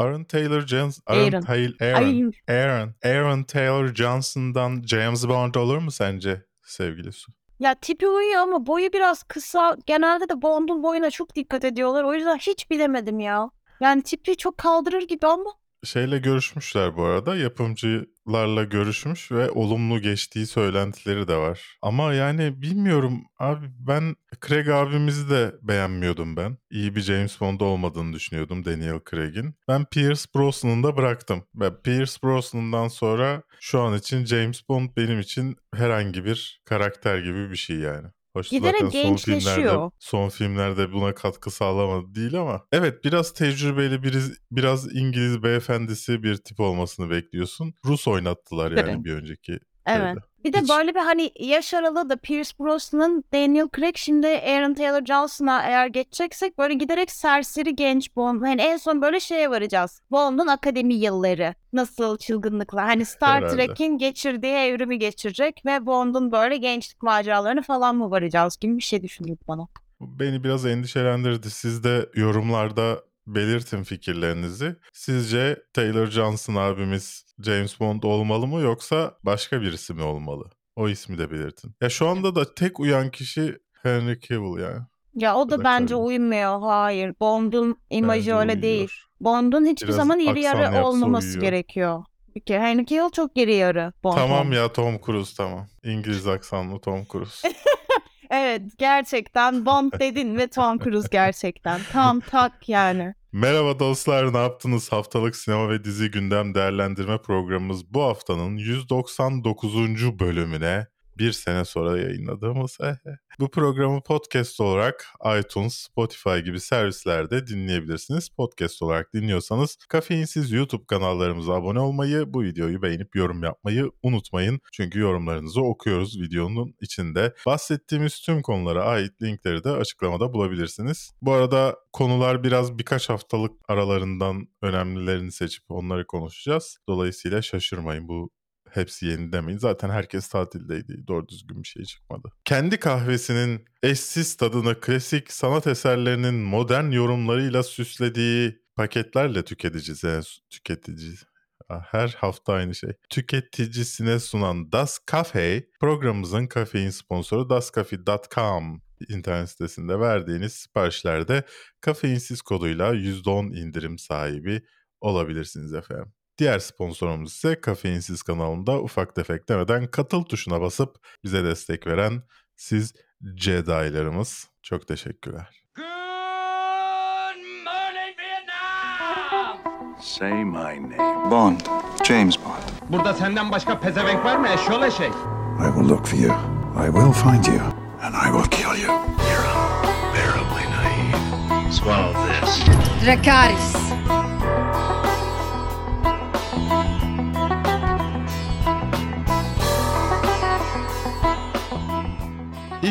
Aaron Taylor Johnson Aaron, Aaron. Taylor Aaron, Aaron Aaron Taylor Johnson'dan James Bond olur mu sence sevgili Su? ya tipi uyuyor ama boyu biraz kısa. Genelde de Bond'un boyuna çok dikkat ediyorlar. O yüzden hiç bilemedim ya. Yani tipi çok kaldırır gibi ama Şeyle görüşmüşler bu arada. Yapımcılarla görüşmüş ve olumlu geçtiği söylentileri de var. Ama yani bilmiyorum abi ben Craig abimizi de beğenmiyordum ben. İyi bir James Bond olmadığını düşünüyordum Daniel Craig'in. Ben Pierce Brosnan'ı da bıraktım. Ve Pierce Brosnan'dan sonra şu an için James Bond benim için herhangi bir karakter gibi bir şey yani. Hoş Giderek zaten son gençleşiyor. filmlerde, son filmlerde buna katkı sağlamadı değil ama evet biraz tecrübeli biraz, biraz İngiliz beyefendisi bir tip olmasını bekliyorsun. Rus oynattılar yani Evet. bir önceki evet. şeyde. Bir de Hiç- böyle bir hani yaş aralığı da Pierce Brosnan, Daniel Craig şimdi Aaron Taylor Johnson'a eğer geçeceksek böyle giderek serseri genç Bond. Hani en son böyle şeye varacağız. Bond'un akademi yılları. Nasıl çılgınlıklar. Hani Star Herhalde. Trek'in geçirdiği evrimi geçirecek ve Bond'un böyle gençlik maceralarını falan mı varacağız gibi bir şey düşündüm bana. Beni biraz endişelendirdi. Siz de yorumlarda belirtin fikirlerinizi. Sizce Taylor Johnson abimiz James Bond olmalı mı yoksa başka birisi mi olmalı? O ismi de belirtin. Ya şu anda da tek uyan kişi Henry Cavill yani. Ya o da da bence tabii. uymuyor. Hayır. Bond'un imajı Bence öyle uyuyor. değil. Bond'un hiçbir Biraz zaman iri yarı olmaması uyuyor. gerekiyor. Kere Henry Cavill çok iri yarı Bond. Tamam ya Tom Cruise tamam. İngiliz aksanlı Tom Cruise. Evet gerçekten Bond dedin ve Tom Cruise gerçekten. Tam tak yani. Merhaba dostlar ne yaptınız? Haftalık sinema ve dizi gündem değerlendirme programımız bu haftanın 199. bölümüne bir sene sonra yayınladığımız bu programı podcast olarak iTunes, Spotify gibi servislerde dinleyebilirsiniz. Podcast olarak dinliyorsanız kafeinsiz YouTube kanallarımıza abone olmayı, bu videoyu beğenip yorum yapmayı unutmayın. Çünkü yorumlarınızı okuyoruz videonun içinde. Bahsettiğimiz tüm konulara ait linkleri de açıklamada bulabilirsiniz. Bu arada konular biraz birkaç haftalık aralarından önemlilerini seçip onları konuşacağız. Dolayısıyla şaşırmayın bu hepsi yeni demeyin. Zaten herkes tatildeydi. Doğru düzgün bir şey çıkmadı. Kendi kahvesinin eşsiz tadını klasik sanat eserlerinin modern yorumlarıyla süslediği paketlerle tüketici Ah, her hafta aynı şey. Tüketicisine sunan Das Cafe programımızın kafein sponsoru dascafe.com internet sitesinde verdiğiniz siparişlerde kafeinsiz koduyla %10 indirim sahibi olabilirsiniz efendim. Diğer sponsorumuz ise Kafeinsiz kanalında ufak tefek demeden katıl tuşuna basıp bize destek veren siz Jedi'larımız. Çok teşekkürler. Good morning, Vietnam! Say my name. Bond. James Bond. Burada senden başka pezevenk var mı eşyol eşek? I will look for you. I will find you. And I will kill you. Terribly naive. Swallow this. Dracarys.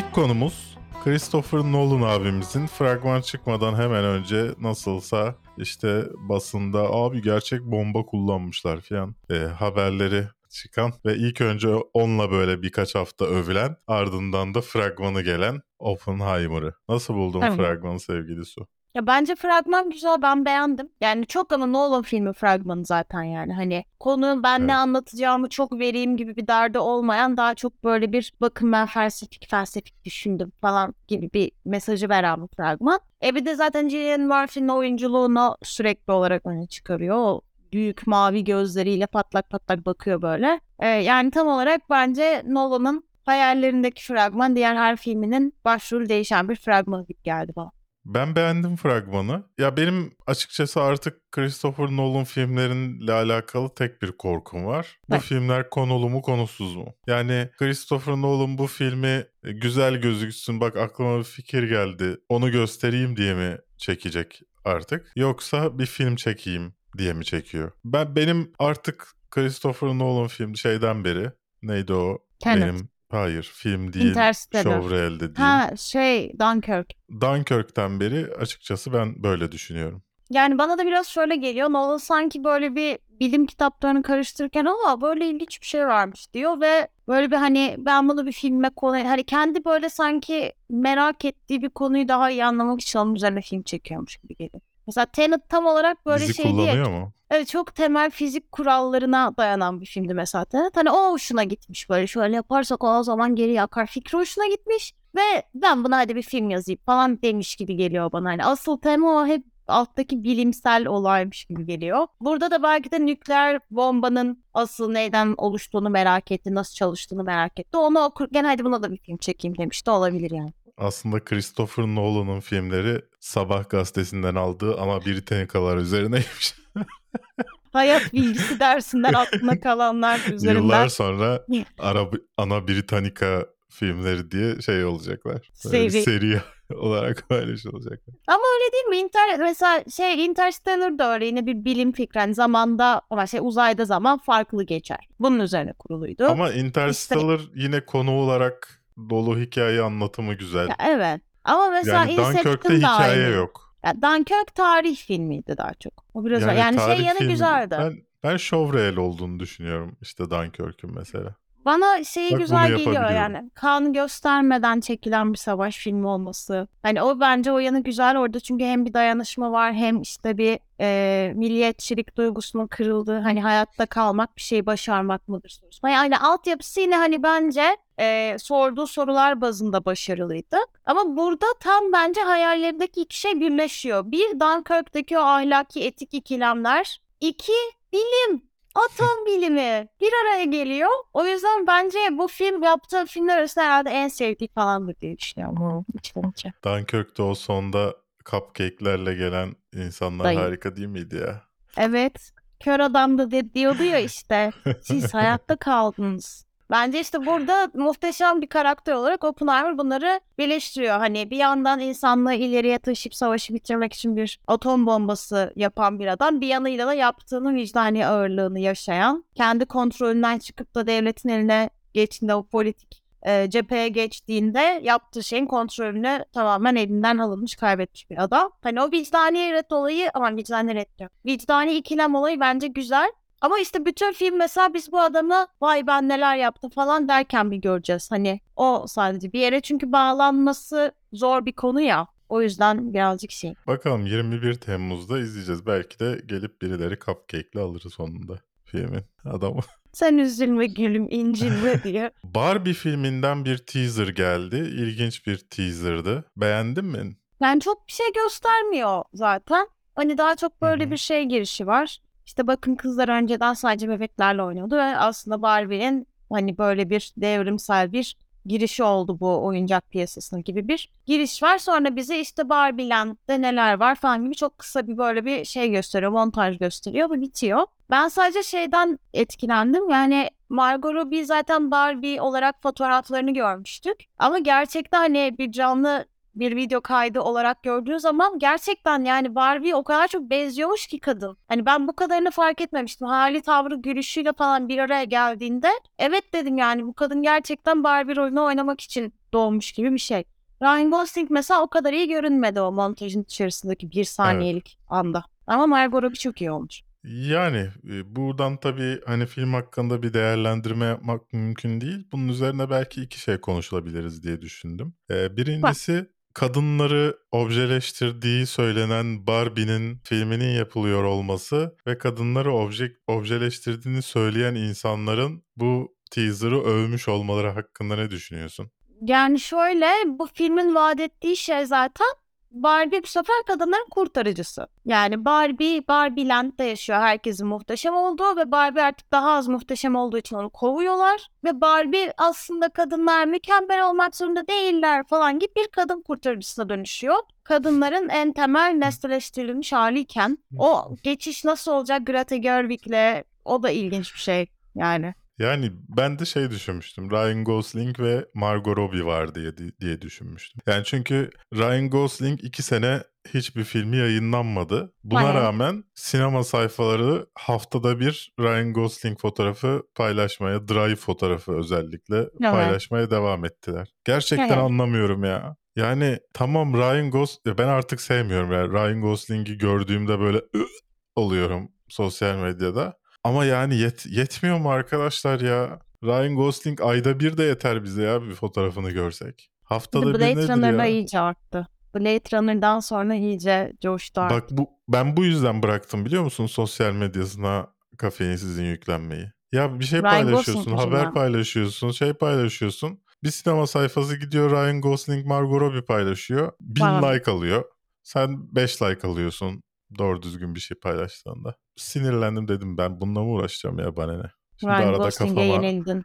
İlk konumuz Christopher Nolan abimizin fragman çıkmadan hemen önce nasılsa işte basında abi gerçek bomba kullanmışlar falan e, haberleri çıkan ve ilk önce onunla böyle birkaç hafta övülen ardından da fragmanı gelen Oppenheimer'ı. Nasıl buldun Evet. fragmanı sevgili Su? Ya bence fragman güzel ben beğendim. Yani çok ama Nolan filmi fragmanı zaten yani. Hani konu ben ne Evet. anlatacağımı çok vereyim gibi bir derdi olmayan daha çok böyle bir bakın ben felsefik felsefik düşündüm falan gibi bir mesajı veren bir fragman. E bir de zaten Cillian Murphy'nin oyunculuğunu sürekli olarak öne çıkarıyor. O büyük mavi gözleriyle patlak patlak bakıyor böyle. E, yani tam olarak bence Nolan'ın hayallerindeki fragman diğer her filminin başrolü değişen bir fragman gibi geldi bana. Ben beğendim fragmanı. Ya benim açıkçası artık Christopher Nolan filmleriyle alakalı tek bir korkum var. Bu Evet. filmler konulu mu konusuz mu? Yani Christopher Nolan bu filmi e, güzel gözüksün bak aklıma bir fikir geldi onu göstereyim diye mi çekecek artık? Yoksa bir film çekeyim diye mi çekiyor? Ben benim artık Christopher Nolan film şeyden beri neydi o? Tenet. Benim hayır film değil. Interstellar. Showreel de değil. Ha şey Dunkirk. Dunkirk'ten beri açıkçası ben böyle düşünüyorum. Yani bana da biraz şöyle geliyor. Nolan sanki böyle bir bilim kitaplarını karıştırırken ama böyle ilginç bir şey varmış diyor ve böyle bir hani ben bunu bir filme konu hani kendi böyle sanki merak ettiği bir konuyu daha iyi anlamak için onun üzerine film çekiyormuş gibi geliyor. Mesela Tenet tam olarak böyle Dizi şey kullanıyor mu? Evet çok temel fizik kurallarına dayanan bir filmdi mesela Tenet. Hani o hoşuna gitmiş böyle şöyle yaparsak o zaman geri akar fikri hoşuna gitmiş. Ve ben buna hadi bir film yazayım falan demiş gibi geliyor bana. Hani asıl tema o hep alttaki bilimsel olaymış gibi geliyor. Burada da belki de nükleer bombanın asıl neyden oluştuğunu merak etti, nasıl çalıştığını merak etti. Onu okurken hadi buna da bir film çekeyim demiş de olabilir yani. Aslında Christopher Nolan'ın filmleri Sabah gazetesinden aldığı ama Britannicalar üzerineymiş. Hayat bilgisi dersinden aklına kalanlar üzerinden. Yıllar sonra Ara, ana Britannica filmleri diye şey olacaklar. Seri. seri olarak paylaşılacaklar. Ama öyle değil mi? Inter mesela şey Interstellar da öyle yine bir bilim fikri. Hani zamanda ama şey uzayda zaman farklı geçer. Bunun üzerine kuruluydu. Ama Interstellar yine konu olarak dolu hikaye anlatımı güzel. Ya, evet. Ama mesela yani Dunkirk'te Inception da hikaye aynı. yok. Ya, Dunkirk tarih filmiydi daha çok. O biraz yani, yani şey tarih yanı filmi- güzeldi. Ben, ben şovreel olduğunu düşünüyorum işte Dunkirk'ün mesela. Bana şeyi Bak, güzel geliyor yani. Kan göstermeden çekilen bir savaş filmi olması. Hani o bence o yanı güzel orada çünkü hem bir dayanışma var hem işte bir e, milliyetçilik duygusunun kırıldığı hani hayatta kalmak bir şey başarmak mıdır sorusu. Yani altyapısı yine hani bence e, sorduğu sorular bazında başarılıydı. Ama burada tam bence hayallerimdeki iki şey birleşiyor. Bir Dunkirk'teki o ahlaki etik ikilemler. İki bilim. Atom bilimi bir araya geliyor. O yüzden bence bu film yaptığı filmler arasında herhalde en sevdiği falandır diye düşünüyorum. İçten içe. Dunkirk'te o sonda cupcake'lerle gelen insanlar Dayı. harika değil miydi ya? Evet. Kör adam da de- diyordu ya işte. Siz hayatta kaldınız. Bence işte burada muhteşem bir karakter olarak Oppenheimer bunları birleştiriyor. Hani bir yandan insanlığı ileriye taşıyıp savaşı bitirmek için bir atom bombası yapan bir adam. Bir yanıyla da yaptığının vicdani ağırlığını yaşayan, kendi kontrolünden çıkıp da devletin eline geçtiğinde o politik e, cepheye geçtiğinde yaptığı şeyin kontrolünü tamamen elinden alınmış, kaybetmiş bir adam. Hani o vicdani ret olayı, aman vicdani ret diyor. Vicdani ikilem olayı bence güzel. Ama işte bütün film mesela biz bu adamı vay ben neler yaptım falan derken bir göreceğiz. Hani o sadece bir yere çünkü bağlanması zor bir konu ya. O yüzden birazcık şey. Bakalım 21 Temmuz'da izleyeceğiz. Belki de gelip birileri cupcake'le alır sonunda filmin adamı. Sen üzülme gülüm incinme diye. Barbie filminden bir teaser geldi. İlginç bir teaser'dı. Beğendin mi? Yani çok bir şey göstermiyor zaten. Hani daha çok böyle Hı hı. bir şey girişi var. İşte bakın kızlar önceden sadece bebeklerle oynuyordu ve aslında Barbie'nin hani böyle bir devrimsel bir girişi oldu bu oyuncak piyasasına gibi bir giriş var. Sonra bize işte Barbieland'de neler var falan gibi çok kısa bir böyle bir şey gösteriyor, montaj gösteriyor ve bitiyor. Ben sadece şeyden etkilendim. Yani Margot Robbie zaten Barbie olarak fotoğraflarını görmüştük. Ama gerçekten hani bir canlı bir video kaydı olarak gördüğü zaman gerçekten yani Barbie o kadar çok benziyormuş ki kadın. Hani ben bu kadarını fark etmemiştim. Hali, tavrı, gülüşüyle falan bir araya geldiğinde evet dedim yani bu kadın gerçekten Barbie rolünü oynamak için doğmuş gibi bir şey. Ryan Gosling mesela o kadar iyi görünmedi o montajın içerisindeki bir saniyelik anda. Ama Margot Robbie çok iyi olmuş. Yani e, buradan tabii hani film hakkında bir değerlendirme yapmak mümkün değil. Bunun üzerine belki iki şey konuşulabiliriz diye düşündüm. Ee, birincisi kadınları objeleştirdiği söylenen Barbie'nin filminin yapılıyor olması ve kadınları obje, objeleştirdiğini söyleyen insanların bu teaser'ı övmüş olmaları hakkında ne düşünüyorsun? Yani şöyle bu filmin vaat ettiği şey zaten Barbie bu sefer kadınların kurtarıcısı. Yani Barbie, Barbie Land'de yaşıyor. Herkesin muhteşem olduğu ve Barbie artık daha az muhteşem olduğu için onu kovuyorlar. Ve Barbie aslında kadınlar mükemmel olmak zorunda değiller falan gibi bir kadın kurtarıcısına dönüşüyor. Kadınların en temel nesneleştirilmiş haliyken o geçiş nasıl olacak Greta Gerwig'le o da ilginç bir şey yani. Yani ben de şey düşünmüştüm. Ryan Gosling ve Margot Robbie var diye diye düşünmüştüm. Yani çünkü Ryan Gosling iki sene hiçbir filmi yayınlanmadı. Buna Aynen. rağmen sinema sayfaları haftada bir Ryan Gosling fotoğrafı paylaşmaya, Drive fotoğrafı özellikle paylaşmaya devam ettiler. Gerçekten Evet. anlamıyorum ya. Yani tamam Ryan Gosling ben artık sevmiyorum yani Ryan Gosling'i gördüğümde böyle oluyorum sosyal medyada. Ama yani yet, yetmiyor mu arkadaşlar ya? Ryan Gosling ayda bir de yeter bize ya bir fotoğrafını görsek. Haftada bir Blade nedir Runner'la ya? iyice arttı. Blade Runner'dan sonra iyice coştu artık. Bak bu ben bu yüzden bıraktım biliyor musun sosyal medyasına kafeinsizin yüklenmeyi. Ya bir şey Ryan paylaşıyorsun, Gosling haber yüzünden. paylaşıyorsun, şey paylaşıyorsun. Bir sinema sayfası gidiyor Ryan Gosling, Margot Robbie paylaşıyor. Bin Bana. like alıyor. Sen 5 like alıyorsun doğru düzgün bir şey paylaştığında. Sinirlendim dedim ben bununla mı uğraşacağım ya bana ne. Şimdi Ryan arada kafama, yenildin.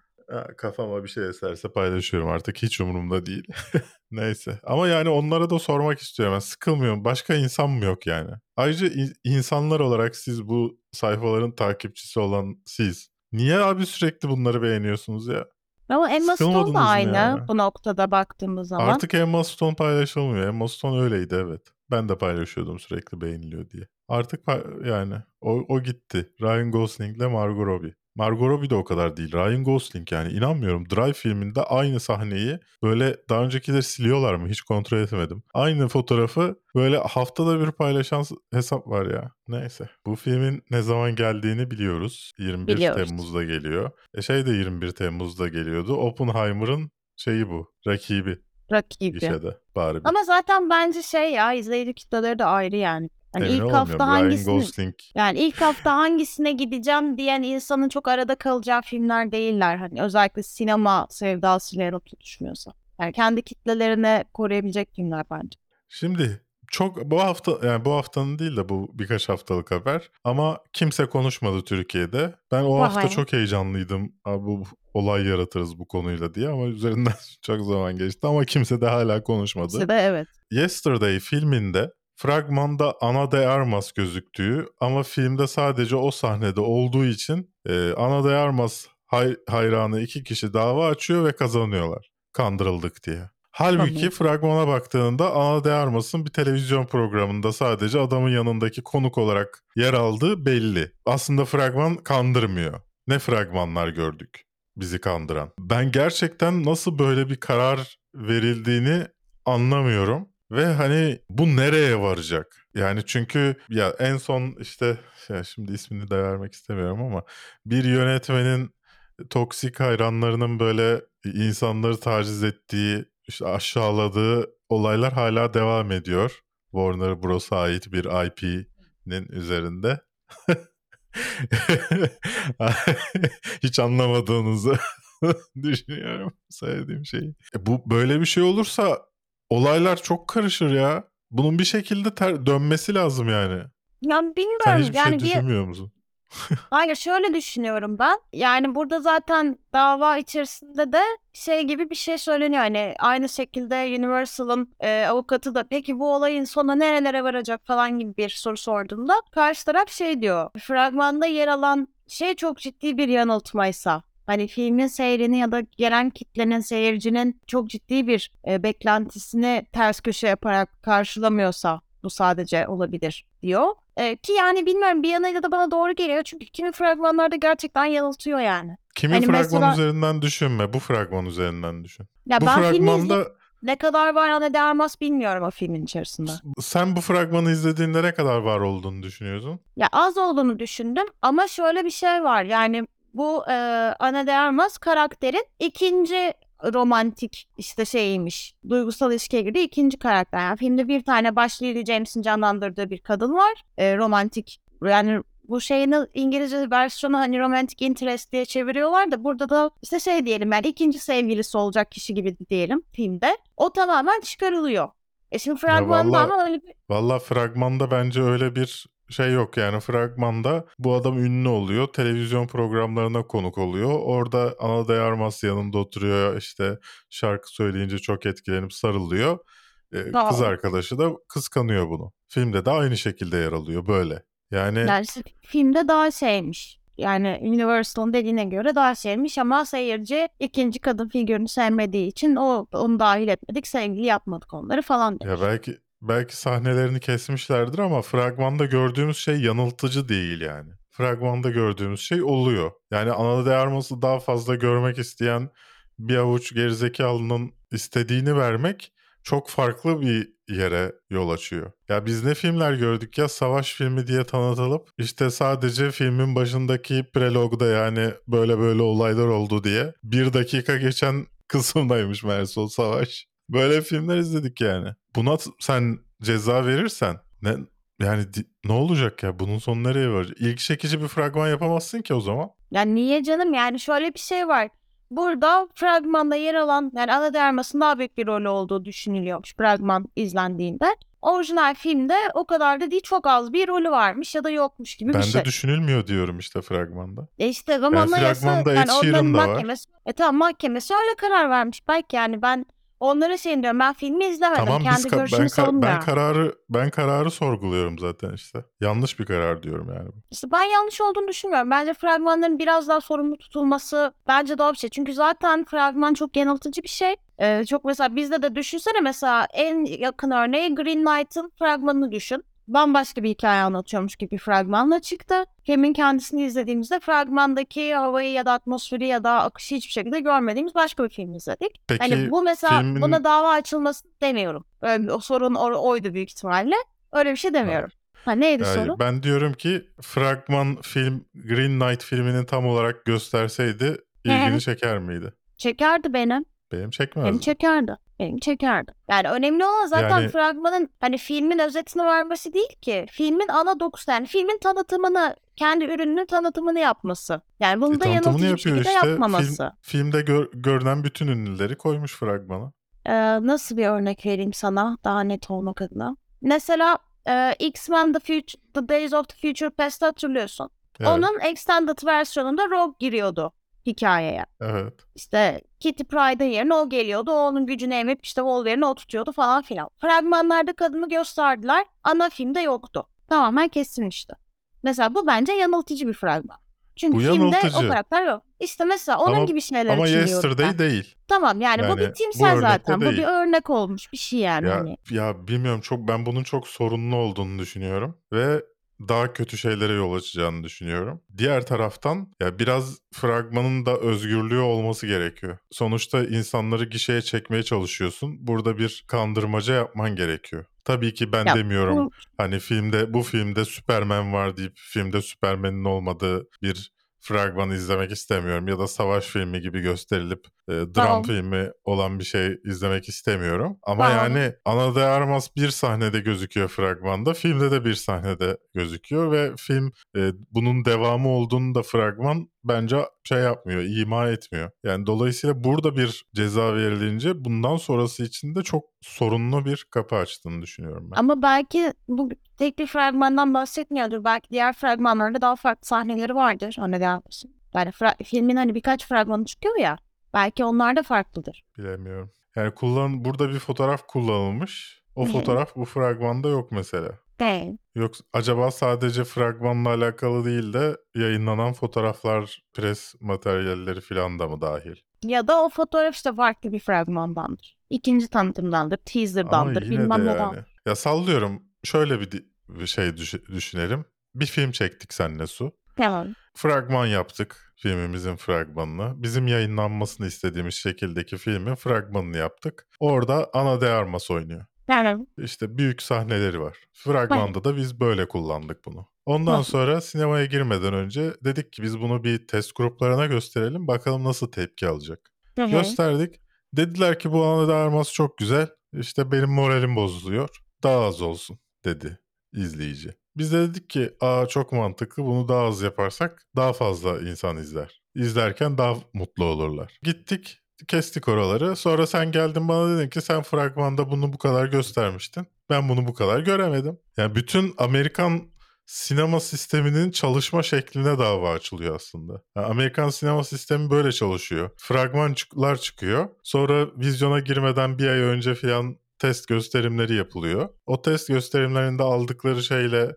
Kafama bir şey eserse paylaşıyorum artık hiç umurumda değil. Neyse ama yani onlara da sormak istiyorum. Ben sıkılmıyorum. Başka insan mı yok yani? Ayrıca in- insanlar olarak siz bu sayfaların takipçisi olan siz. Niye abi sürekli bunları beğeniyorsunuz ya? Ama Emma Stone da aynı yani? bu noktada baktığımız zaman. Artık Emma Stone paylaşılmıyor. Emma Stone öyleydi evet. Ben de paylaşıyordum sürekli beğeniliyor diye. Artık yani o, o gitti. Ryan Gosling ile Margot Robbie. Margot Robbie de o kadar değil. Ryan Gosling yani inanmıyorum. Drive filminde aynı sahneyi böyle daha öncekileri siliyorlar mı hiç kontrol etmedim. Aynı fotoğrafı böyle haftada bir paylaşan hesap var ya. Neyse. Bu filmin ne zaman geldiğini biliyoruz. 21 Biliyoruz. Temmuz'da geliyor. E şey de 21 Temmuz'da geliyordu. Oppenheimer'ın şeyi bu. Rakibi rakibi. gişede. Bari bir Ama zaten bence şey ya izleyici kitleleri de ayrı yani. Emin ilk hafta Gosling yani ilk hafta hangisine gideceğim diyen insanın çok arada kalacağı filmler değiller. Hani özellikle sinema sevdasıyla tutuşmuyorsa. Yani kendi kitlelerini koruyabilecek filmler bence. Şimdi çok bu hafta yani bu haftanın değil de bu birkaç haftalık haber ama kimse konuşmadı Türkiye'de. Ben o hafta Vay. çok heyecanlıydım. Abi bu olay yaratırız bu konuyla diye ama üzerinden çok zaman geçti ama kimse de hala konuşmadı. İşte de evet. Yesterday filminde fragmanda Ana de Armas gözüktüğü ama filmde sadece o sahnede olduğu için e, Ana de Armas hay- hayranı iki kişi dava açıyor ve kazanıyorlar. Kandırıldık diye. Halbuki Tabii. fragmana baktığında Ana de Armas'ın bir televizyon programında sadece adamın yanındaki konuk olarak yer aldığı belli. Aslında fragman kandırmıyor. Ne fragmanlar gördük bizi kandıran. Ben gerçekten nasıl böyle bir karar verildiğini anlamıyorum. Ve hani bu nereye varacak? Yani çünkü ya en son işte ya şimdi ismini de vermek istemiyorum ama bir yönetmenin toksik hayranlarının böyle insanları taciz ettiği, işte aşağıladığı olaylar hala devam ediyor. Warner Bros'a ait bir IP'nin üzerinde. Hiç anlamadığınızı düşünüyorum söylediğim şeyi. E bu böyle bir şey olursa olaylar çok karışır ya. Bunun bir şekilde ter- dönmesi lazım yani. Ya Sen bilmiyorum hiçbir yani şey bir düşünmüyor musun? Hayır şöyle düşünüyorum ben. Yani burada zaten dava içerisinde de şey gibi bir şey söyleniyor. Hani aynı şekilde Universal'ın e, avukatı da peki bu olayın sonu nerelere varacak falan gibi bir soru sorduğunda karşı taraf şey diyor. Fragmanda yer alan şey çok ciddi bir yanıltmaysa Hani filmin seyrini ya da gelen kitlenin, seyircinin çok ciddi bir e, beklentisini ters köşe yaparak karşılamıyorsa bu sadece olabilir diyor. E, ki yani bilmiyorum bir yanıyla da bana doğru geliyor. Çünkü kimi fragmanlarda gerçekten yanıltıyor yani. Kimi Hani fragman mesela- üzerinden düşünme. Bu fragman üzerinden düşün. Ya bu ben filmi fragmanda ne kadar var ne dermas bilmiyorum o filmin içerisinde. sen bu fragmanı izlediğinde ne kadar var olduğunu düşünüyorsun? Ya az olduğunu düşündüm ama şöyle bir şey var. Yani bu e, Ana de Armas karakterin ikinci romantik işte şeyiymiş. Duygusal ilişkiye girdiği ikinci karakter. Yani filmde bir tane başlı Lily James'in canlandırdığı bir kadın var. E, romantik yani bu şeyini İngilizce versiyonu hani romantic interest diye çeviriyorlar da burada da işte şey diyelim yani ikinci sevgilisi olacak kişi gibi diyelim filmde. O tamamen çıkarılıyor. E şimdi fragmanda vallahi- ama öyle bir Valla fragmanda bence öyle bir şey yok yani fragmanda bu adam ünlü oluyor televizyon programlarına konuk oluyor orada Ana de Armas yanında oturuyor işte şarkı söyleyince çok etkilenip sarılıyor Ee, Aa. kız arkadaşı da kıskanıyor bunu filmde de aynı şekilde yer alıyor böyle yani işte filmde daha şeymiş. Yani Universal'ın dediğine göre daha şeymiş ama seyirci ikinci kadın figürünü sevmediği için o onu dahil etmedik, sevgili yapmadık onları falan demiş. ya belki belki sahnelerini kesmişlerdir ama fragmanda gördüğümüz şey yanıltıcı değil yani. Fragmanda gördüğümüz şey oluyor. Yani Ana de Armas'ı daha fazla görmek isteyen bir avuç gerizekalının istediğini vermek çok farklı bir yere yol açıyor. Ya biz ne filmler gördük ya savaş filmi diye tanıtılıp işte sadece filmin başındaki prelogda yani böyle böyle olaylar oldu diye bir dakika geçen kısımdaymış meğerse savaş. Böyle filmler izledik yani. Buna sen ceza verirsen ne yani ne olacak ya? Bunun sonu nereye varacak? İlgi çekici bir fragman yapamazsın ki o zaman. Yani niye canım? Yani şöyle bir şey var. Burada fragmanda yer alan yani ana dermasının daha büyük bir rolü olduğu düşünülüyormuş fragman izlendiğinde. Orijinal filmde o kadar da değil çok az bir rolü varmış ya da yokmuş gibi Ben bir şey. de düşünülmüyor diyorum işte fragmanda. E işte ama Yani anayasa fragmanda yani onların da var. mahkemesi. E tamam mahkemesi öyle karar vermiş. Belki yani ben onlara şey diyorum ben filmi izlemedim. Tamam Kendi biz ka- görüşümü ben, ka- savunmuyorum. ben kararı ben kararı sorguluyorum zaten işte. Yanlış bir karar diyorum yani. İşte ben yanlış olduğunu düşünmüyorum. Bence fragmanların biraz daha sorumlu tutulması bence doğru bir şey. Çünkü zaten fragman çok yanıltıcı bir şey. Ee, çok mesela bizde de düşünsene mesela en yakın örneği Green Knight'ın fragmanını düşün. Bambaşka bir hikaye anlatıyormuş gibi fragmanla çıktı. Filmin kendisini izlediğimizde fragmandaki havayı ya da atmosferi ya da akışı hiçbir şekilde görmediğimiz başka bir film izledik. Peki Hani bu mesela filmin- buna dava açılması demiyorum. Öyle- o sorun or- oydu büyük ihtimalle. Öyle bir şey demiyorum. Ha neydi Yani soru? ben diyorum ki fragman film Green Knight filmini tam olarak gösterseydi ilgini çeker miydi? Çekerdi benim. Benim çekmezdi. Benim çekerdi. Benim çekerdi. Yani önemli olan zaten Yani- fragmanın hani filmin özetini vermesi değil ki. Filmin ana dokusu yani filmin tanıtımını, kendi ürününün tanıtımını yapması. Yani bunu E, da yanıltıcı bir şekilde işte. yapmaması. Film, filmde gör- görünen bütün ünlüleri koymuş fragmana. Ee, nasıl bir örnek vereyim sana daha net olmak adına? Mesela e, X-Men The, Future, The Days of the Future Past'ı hatırlıyorsun. Evet. Onun extended versiyonunda Rogue giriyordu hikayeye. Evet. İşte Kitty Pryde'ın yerine o geliyordu. O onun gücünü emip işte Wolverine'i o tutuyordu falan filan. Fragmanlarda kadını gösterdiler. Ana filmde yoktu. Tamamen kesilmişti. Mesela bu bence yanıltıcı bir fragman. Çünkü Bu filmde o karakter yok. İşte mesela onun Ama- gibi şeyler Ama için diyorum Yesterday ben. değil. Tamam yani, bu Yani bir bu timsel örnekte zaten. Bu değil. bir örnek olmuş bir şey yani. Ya, hani. ya bilmiyorum çok ben bunun çok sorunlu olduğunu düşünüyorum ve daha kötü şeylere yol açacağını düşünüyorum. Diğer taraftan ya biraz fragmanın da özgürlüğü olması gerekiyor. Sonuçta insanları gişeye çekmeye çalışıyorsun. Burada bir kandırmaca yapman gerekiyor. Tabii ki ben Ya, demiyorum bu- hani filmde bu filmde Superman var deyip filmde Superman'in olmadığı bir fragman izlemek istemiyorum ya da savaş filmi gibi gösterilip e, dram Tamam. filmi olan bir şey izlemek istemiyorum. Ama Tamam. yani Ana de Armas bir sahnede gözüküyor fragmanda, filmde de bir sahnede gözüküyor ve film e, bunun devamı olduğunu da fragman bence şey yapmıyor, ima etmiyor. Yani dolayısıyla burada bir ceza verilince bundan sonrası için de çok sorunlu bir kapı açtığını düşünüyorum ben. Ama belki bu tek bir fragmandan bahsetmiyordur. Belki diğer fragmanlarda daha farklı sahneleri vardır. Ona devam etsin. Yani filmin hani birkaç fragmanı çıkıyor ya. Belki onlar da farklıdır. Bilemiyorum. Yani kullan burada bir fotoğraf kullanılmış. O fotoğraf bu fragmanda yok mesela. Değil. Yok acaba sadece fragmanla alakalı değil de yayınlanan fotoğraflar, pres materyalleri falan da mı dahil? Ya da o fotoğraf işte farklı bir fragmandandır. İkinci tanıtımdandır, Ama teaser'dandır, yine de bilmem neden. yani. Ya sallıyorum şöyle bir, bir şey düş- düşünelim. Bir film çektik seninle Su. Tamam. Fragman yaptık filmimizin fragmanını. Bizim yayınlanmasını istediğimiz şekildeki filmin fragmanını yaptık. Orada Ana de Armas oynuyor. Tamam. İşte büyük sahneleri var. Fragmanda da biz böyle kullandık bunu. Ondan Nasıl? sonra sinemaya girmeden önce dedik ki biz bunu bir test gruplarına gösterelim. Bakalım nasıl tepki alacak. Gösterdik. Dediler ki bu Ana de Armas çok güzel. İşte benim moralim bozuluyor. Daha az olsun dedi izleyici. Biz de dedik ki aa çok mantıklı bunu daha az yaparsak daha fazla insan izler. İzlerken daha mutlu olurlar. Gittik kestik oraları. Sonra sen geldin bana dedin ki sen fragmanda bunu bu kadar göstermiştin. Ben bunu bu kadar göremedim. Yani bütün Amerikan sinema sisteminin çalışma şekline dava açılıyor aslında. Yani Amerikan sinema sistemi böyle çalışıyor. Fragmanlar çıkıyor. Sonra vizyona girmeden bir ay önce falan test gösterimleri yapılıyor. O test gösterimlerinde aldıkları şeyle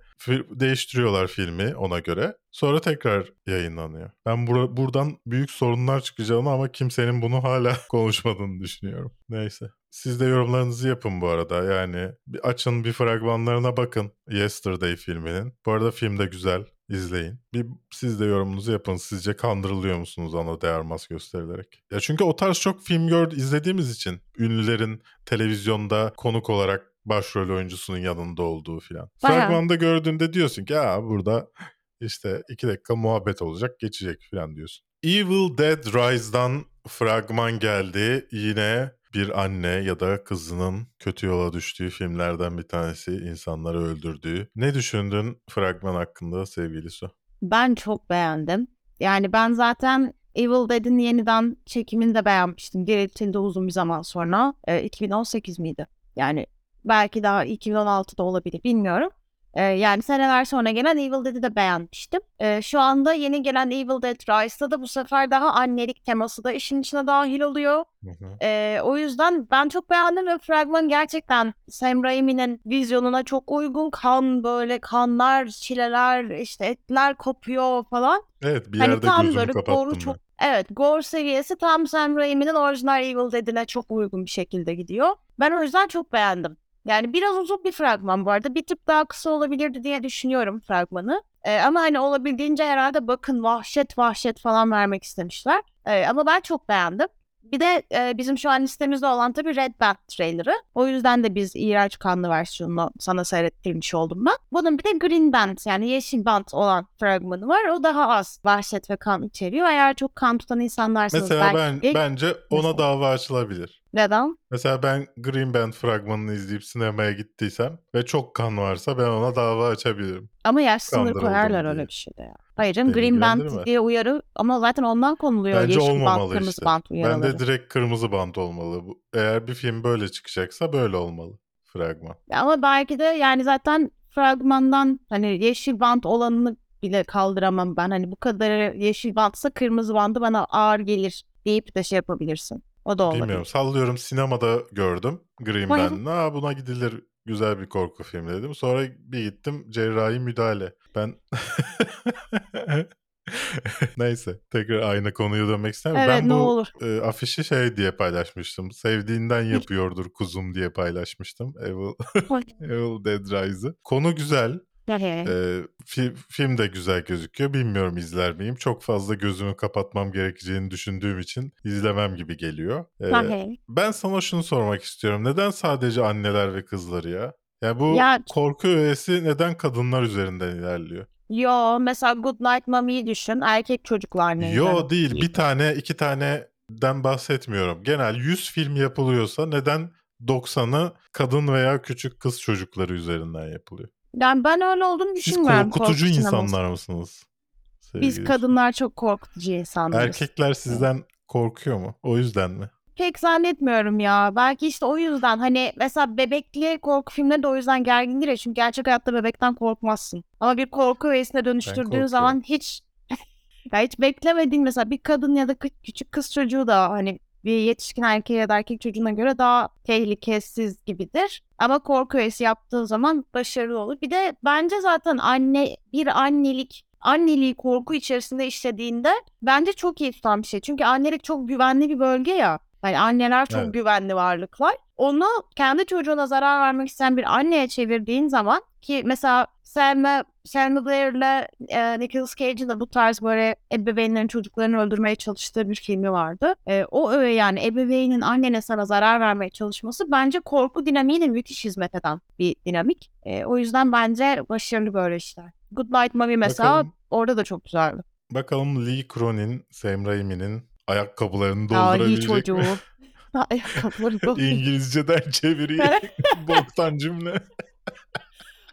değiştiriyorlar filmi ona göre. Sonra tekrar yayınlanıyor. Ben bura- buradan büyük sorunlar çıkacağını ama kimsenin bunu hala konuşmadığını düşünüyorum. Neyse. Siz de yorumlarınızı yapın bu arada. Yani bir açın bir fragmanlarına bakın Yesterday filminin. Bu arada film de güzel. İzleyin. Bir siz de yorumunuzu yapın. Sizce kandırılıyor musunuz Ana de Armas gösterilerek? Ya çünkü o tarz çok film gör izlediğimiz için ünlülerin televizyonda konuk olarak başrol oyuncusunun yanında olduğu filan. Fragmanda gördüğünde diyorsun ki ya burada işte iki dakika muhabbet olacak geçecek filan diyorsun. Evil Dead Rise'dan fragman geldi. Yine bir anne ya da kızının kötü yola düştüğü filmlerden bir tanesi. insanları öldürdüğü. Ne düşündün fragman hakkında sevgili Su? Ben çok beğendim. Yani ben zaten Evil Dead'in yeniden çekimini de beğenmiştim. Diriltildi uzun bir zaman sonra. Ee, 2018 miydi? Yani belki daha 2016'da olabilir bilmiyorum. Ee, yani seneler sonra gelen Evil Dead'i de beğenmiştim. Ee, şu anda yeni gelen Evil Dead Rise'da da bu sefer daha annelik teması da işin içine dahil oluyor. Ee, o yüzden ben çok beğendim ve fragman gerçekten Sam Raimi'nin vizyonuna çok uygun. Kan böyle kanlar, çileler, işte etler kopuyor falan. Evet bir Hani yerde tam gözümü böyle kapattım ben. çok Evet, gore seviyesi tam Sam Raimi'nin orijinal Evil Dead'ine çok uygun bir şekilde gidiyor. Ben o yüzden çok beğendim. Yani biraz uzun bir fragman bu arada. Bir tık daha kısa olabilirdi diye düşünüyorum fragmanı. Ee, ama hani olabildiğince herhalde bakın vahşet vahşet falan vermek istemişler. Ee, ama ben çok beğendim. Bir de e, bizim şu an listemizde olan tabii Red Band trailer'ı. O yüzden de biz iğrenç kanlı versiyonunu sana seyrettirmiş oldum ben. Bunun bir de Green Band yani yeşil band olan fragmanı var. O daha az vahşet ve kan içeriyor. Eğer çok kan tutan insanlarsanız Mesela ben belki... bence ona dava açılabilir. Neden? Mesela ben Green Band fragmanını izleyip sinemaya gittiysem ve çok kan varsa ben ona dava açabilirim. Ama yaş sınırı koyarlar diye. öyle bir şeyde ya. Hayır canım Beni Green Band ilgilendirmez. diye uyarı ama zaten ondan konuluyor Bence yeşil band, olmamalı kırmızı işte. band Ben uyarıları. de direkt kırmızı bant olmalı. Bu- Eğer bir film böyle çıkacaksa böyle olmalı fragman. Ama belki de yani zaten fragmandan hani yeşil bant olanını bile kaldıramam ben. Hani bu kadar yeşil bantsa kırmızı bandı bana ağır gelir deyip de şey yapabilirsin. O da olabilir. Bilmiyorum sallıyorum sinemada gördüm Green. Band'ı. Aa buna gidilir güzel bir korku filmi dedim. Sonra bir gittim cerrahi müdahale. Ben Neyse tekrar aynı konuya dönmek istemiyorum. Evet ben ne bu olur. e, afişi şey diye paylaşmıştım. Sevdiğinden yapıyordur kuzum diye paylaşmıştım. Evil, Evil Dead Rise'ı. Konu güzel. Ee, fi- film de güzel gözüküyor. Bilmiyorum izler miyim. Çok fazla gözümü kapatmam gerekeceğini düşündüğüm için izlemem gibi geliyor. Ee, ben sana şunu sormak istiyorum. Neden sadece anneler ve kızları ya? Yani bu Ya- korku öğesi neden kadınlar üzerinden ilerliyor? Yo mesela Good Night Mommy'yi düşün. Erkek çocuklar ne? Yo değil. Bir tane iki taneden bahsetmiyorum. Genel 100 film yapılıyorsa neden 90'ı kadın veya küçük kız çocukları üzerinden yapılıyor? Yani ben öyle olduğunu Siz düşünmüyorum. korkutucu korku sineması. insanlar mısınız? Biz sevgili kadınlar çok korkutucu insanlarız. Erkekler sizden korkuyor mu? O yüzden mi? Pek zannetmiyorum ya. Belki işte o yüzden hani mesela bebekli korku filmleri de o yüzden gergindir ya. Çünkü gerçek hayatta bebekten korkmazsın. Ama bir korku öğesine dönüştürdüğün korkuyorum. zaman hiç ya hiç beklemediğin mesela bir kadın ya da kı- küçük kız çocuğu da hani bir yetişkin erkeğe ya da erkek çocuğuna göre daha tehlikesiz gibidir. Ama korku öğesi yaptığın zaman başarılı olur. Bir de bence zaten anne bir annelik anneliği korku içerisinde işlediğinde bence çok iyi tutan bir şey. Çünkü annelik çok güvenli bir bölge ya. Yani anneler çok Evet. güvenli varlıklar. Onu kendi çocuğuna zarar vermek isteyen bir anneye çevirdiğin zaman ki mesela Selma, Blair'le e, Nicolas Cage'in de bu tarz böyle ebeveynlerin çocuklarını öldürmeye çalıştığı bir filmi vardı. E, o öyle yani ebeveynin annene sana zarar vermeye çalışması bence korku dinamiğine müthiş hizmet eden bir dinamik. E, o yüzden bence başarılı böyle işler. Good Night Mommy mesela Bakalım. orada da çok güzeldi. Bakalım Lee Cronin, Sam Raimi'nin ayakkabılarını Aa, doldurabilecek çocuğu. mi? Ayakkabıları doldu. İngilizceden çeviriyor. Boktan cümle.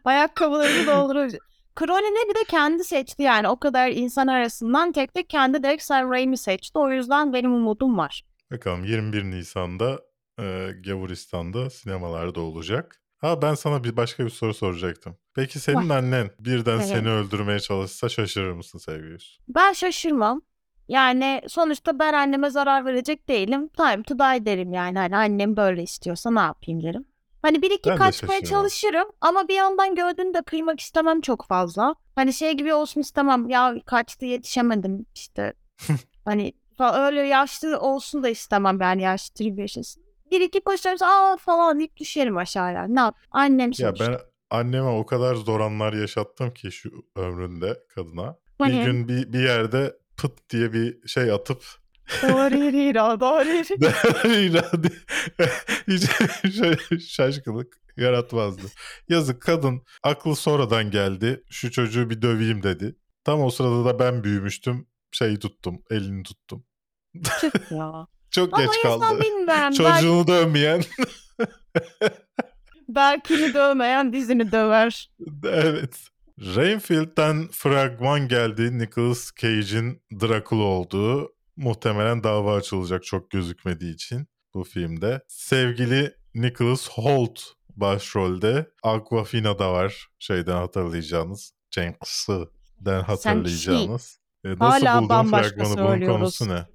Ayakkabılarını doldurabilir. Cronin'i bir de kendi seçti yani. O kadar insan arasından tek tek kendi direkt Sam Raimi seçti. O yüzden benim umudum var. Bakalım 21 Nisan'da e, Gavuristan'da sinemalarda olacak. Ha ben sana bir başka bir soru soracaktım. Peki senin annen birden Evet. seni öldürmeye çalışsa şaşırır mısın sevgili? Ben şaşırmam. Yani sonuçta ben anneme zarar verecek değilim. Time to die derim yani. Hani annem böyle istiyorsa ne yapayım derim. Hani bir iki Ben de kaçmaya çalışırım ama bir yandan gördüğünü de kıymak istemem çok fazla. Hani şey gibi olsun istemem. Ya kaçtı yetişemedim işte. hani fa- öyle yaşlı olsun da istemem yani yaşlı trip yaşasın. Bir iki koşarız aa falan deyip düşerim aşağıya. Ne yap? Annem Ya sonuçta. ben anneme o kadar zor anlar yaşattım ki şu ömründe kadına. Hani- Bir gün bir, bir yerde pıt diye bir şey atıp Doğru doğru. irade hiç şaşkınlık yaratmazdı. Yazık kadın aklı sonradan geldi. Şu çocuğu bir döveyim dedi. Tam o sırada da ben büyümüştüm. Şeyi tuttum, elini tuttum. Çık ya. Çok Ama geç kaldı. Belki, Çocuğunu dövmeyen. belkini dövmeyen dizini döver. evet. Rainfield'den fragman geldi. Nicolas Cage'in Dracula olduğu muhtemelen dava açılacak çok gözükmediği için bu filmde. Sevgili Nicholas Holt başrolde. Aquafina da var. Şeyden hatırlayacağınız. Jenks'den hatırlayacağınız. E, Nasıl Hala bambaşka fragmanı? Bunun söylüyoruz. konusu ne?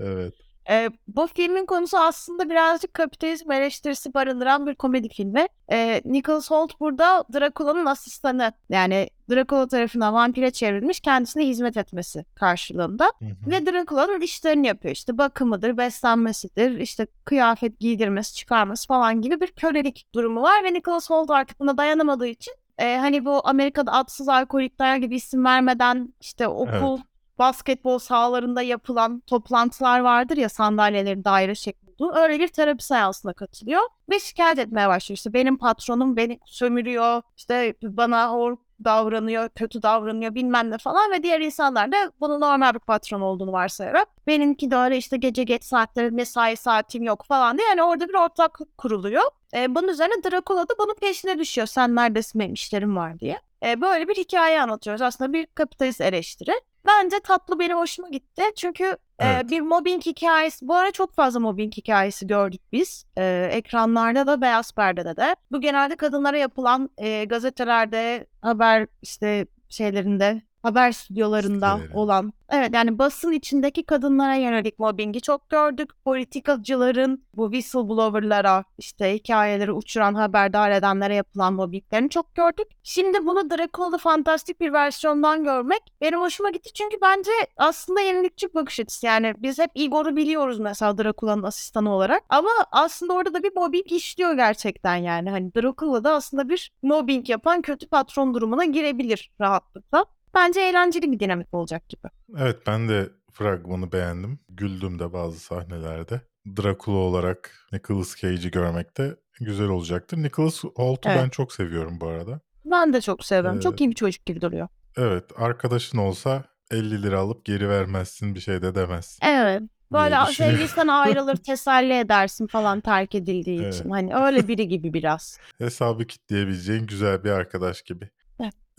Evet. Ee, bu filmin konusu aslında birazcık kapitalizm eleştirisi barındıran bir komedi filmi. Ee, Nicholas Holt burada Dracula'nın asistanı. Yani Dracula tarafından vampire çevrilmiş kendisine hizmet etmesi karşılığında. Hı hı. Ve Dracula'nın işlerini yapıyor. İşte bakımıdır, beslenmesidir, işte kıyafet giydirmesi, çıkarması falan gibi bir kölelik durumu var. Ve Nicholas Holt artık buna dayanamadığı için e, hani bu Amerika'da adsız alkolikler gibi isim vermeden işte okul, basketbol sahalarında yapılan toplantılar vardır ya sandalyelerin daire şeklinde. olduğu. Öyle bir terapi seansına katılıyor ve şikayet etmeye başlıyor. İşte benim patronum beni sömürüyor, işte bana hor davranıyor, kötü davranıyor bilmem ne falan ve diğer insanlar da bunun normal bir patron olduğunu varsayarak benimki de öyle işte gece geç saatleri mesai saatim yok falan diye yani orada bir ortaklık kuruluyor. E, bunun üzerine Dracula da bunun peşine düşüyor. Sen neredesin benim işlerim var diye. E, böyle bir hikaye anlatıyoruz. Aslında bir kapitalist eleştiri. Bence tatlı benim hoşuma gitti. Çünkü e, Evet. bir mobbing hikayesi, bu ara çok fazla mobbing hikayesi gördük biz. E, ekranlarda da beyaz perdede de. Bu genelde kadınlara yapılan e, gazetelerde, haber işte şeylerinde, haber stüdyolarında Sitelerinde. olan. Evet yani basın içindeki kadınlara yönelik mobbingi çok gördük. Politikacıların bu whistleblower'lara işte hikayeleri uçuran haberdar edenlere yapılan mobbinglerini çok gördük. Şimdi bunu Dracula'da fantastik bir versiyondan görmek benim hoşuma gitti. Çünkü bence aslında yenilikçi bakış açısı. Yani biz hep Igor'u biliyoruz mesela Dracula'nın asistanı olarak. Ama aslında orada da bir mobbing işliyor gerçekten yani. Hani Dracula da aslında bir mobbing yapan kötü patron durumuna girebilir rahatlıkla. Bence eğlenceli bir dinamik olacak gibi. Evet ben de fragmanı beğendim. Güldüm de bazı sahnelerde. Dracula olarak Nicolas Cage'i görmek de güzel olacaktır. Nicholas Holt'u Evet. ben çok seviyorum bu arada. Ben de çok seviyorum. Ee, Çok iyi bir çocuk gibi duruyor. Evet arkadaşın olsa 50 lira alıp geri vermezsin bir şey de demezsin. Evet. Böyle sevgilisinden ayrılır teselli edersin falan terk edildiği Evet. için. Hani öyle biri gibi biraz. Hesabı kitleyebileceğin güzel bir arkadaş gibi.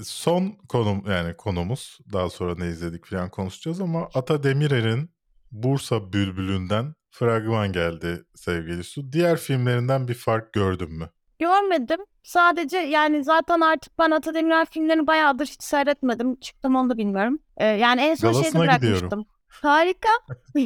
Son konum yani konumuz daha sonra ne izledik falan konuşacağız ama Ata Demirer'in Bursa Bülbülü'nden fragman geldi sevgili Su. Diğer filmlerinden bir fark gördün mü? Görmedim. Sadece yani zaten artık ben Ata Demirer filmlerini bayağıdır hiç seyretmedim. Çıktım onu da bilmiyorum. Ee, yani en son şeyde Galasına bırakmıştım. gidiyorum. Harika.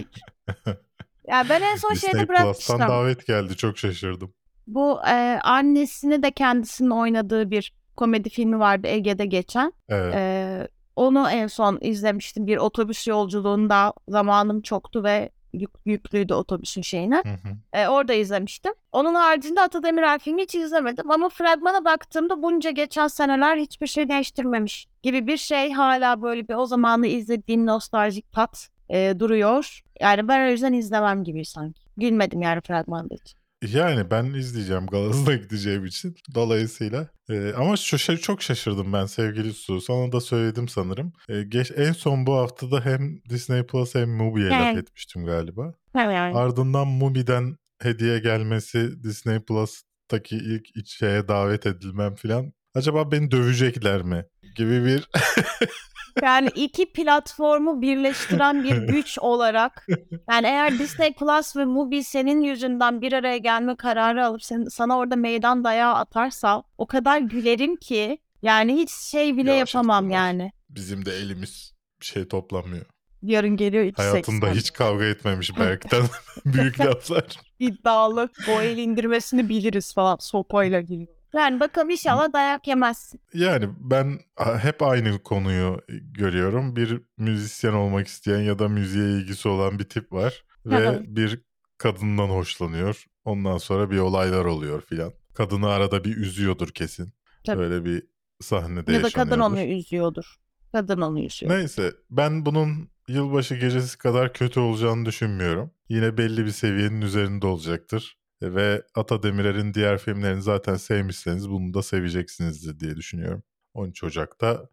ya ben en son Disney şeyde Plus'tan bırakmıştım. davet geldi çok şaşırdım. Bu e, annesini de kendisinin oynadığı bir komedi filmi vardı Ege'de geçen. Evet. Ee, onu en son izlemiştim bir otobüs yolculuğunda zamanım çoktu ve yük, yüklüydü otobüsün şeyine. Hı hı. Ee, orada izlemiştim. Onun haricinde Ata Demirer filmi hiç izlemedim ama fragmana baktığımda bunca geçen seneler hiçbir şey değiştirmemiş gibi bir şey hala böyle bir o zamanı izlediğim nostaljik tat e, duruyor. Yani ben o yüzden izlemem gibi sanki. Gülmedim yani fragmanda hiç. Yani ben izleyeceğim Galas'ına gideceğim için dolayısıyla. Ee, ama şu şey çok şaşırdım ben sevgili Su. Sana da söyledim sanırım. Ee, geç, en son bu haftada hem Disney Plus hem Mubi'ye laf Evet. etmiştim galiba. Yani. Ardından Mubi'den hediye gelmesi Disney Plus'taki ilk iç şeye davet edilmem falan. Acaba beni dövecekler mi? Gibi bir Yani iki platformu birleştiren bir güç olarak yani eğer Disney Plus ve Mubi senin yüzünden bir araya gelme kararı alıp sen, sana orada meydan dayağı atarsa o kadar gülerim ki yani hiç şey bile Yavaş yapamam yani. bizim de elimiz şey toplamıyor. Yarın geliyor 3.80. Hayatında hiç kavga etmemiş Berk'ten büyük laflar. iddialı. O el indirmesini biliriz falan sopayla geliyor. Yani bakalım inşallah dayak yemezsin. Yani ben hep aynı konuyu görüyorum. Bir müzisyen olmak isteyen ya da müziğe ilgisi olan bir tip var ve bir kadından hoşlanıyor. Ondan sonra bir olaylar oluyor filan. Kadını arada bir üzüyordur kesin. Tabii. Böyle bir sahnede Ya da kadın onu üzüyordur. Kadın onu üzüyor. Neyse ben bunun yılbaşı gecesi kadar kötü olacağını düşünmüyorum. Yine belli bir seviyenin üzerinde olacaktır. Ve Ata Demirer'in diğer filmlerini zaten sevmişseniz bunu da seveceksinizdir diye düşünüyorum. 13 Ocak'ta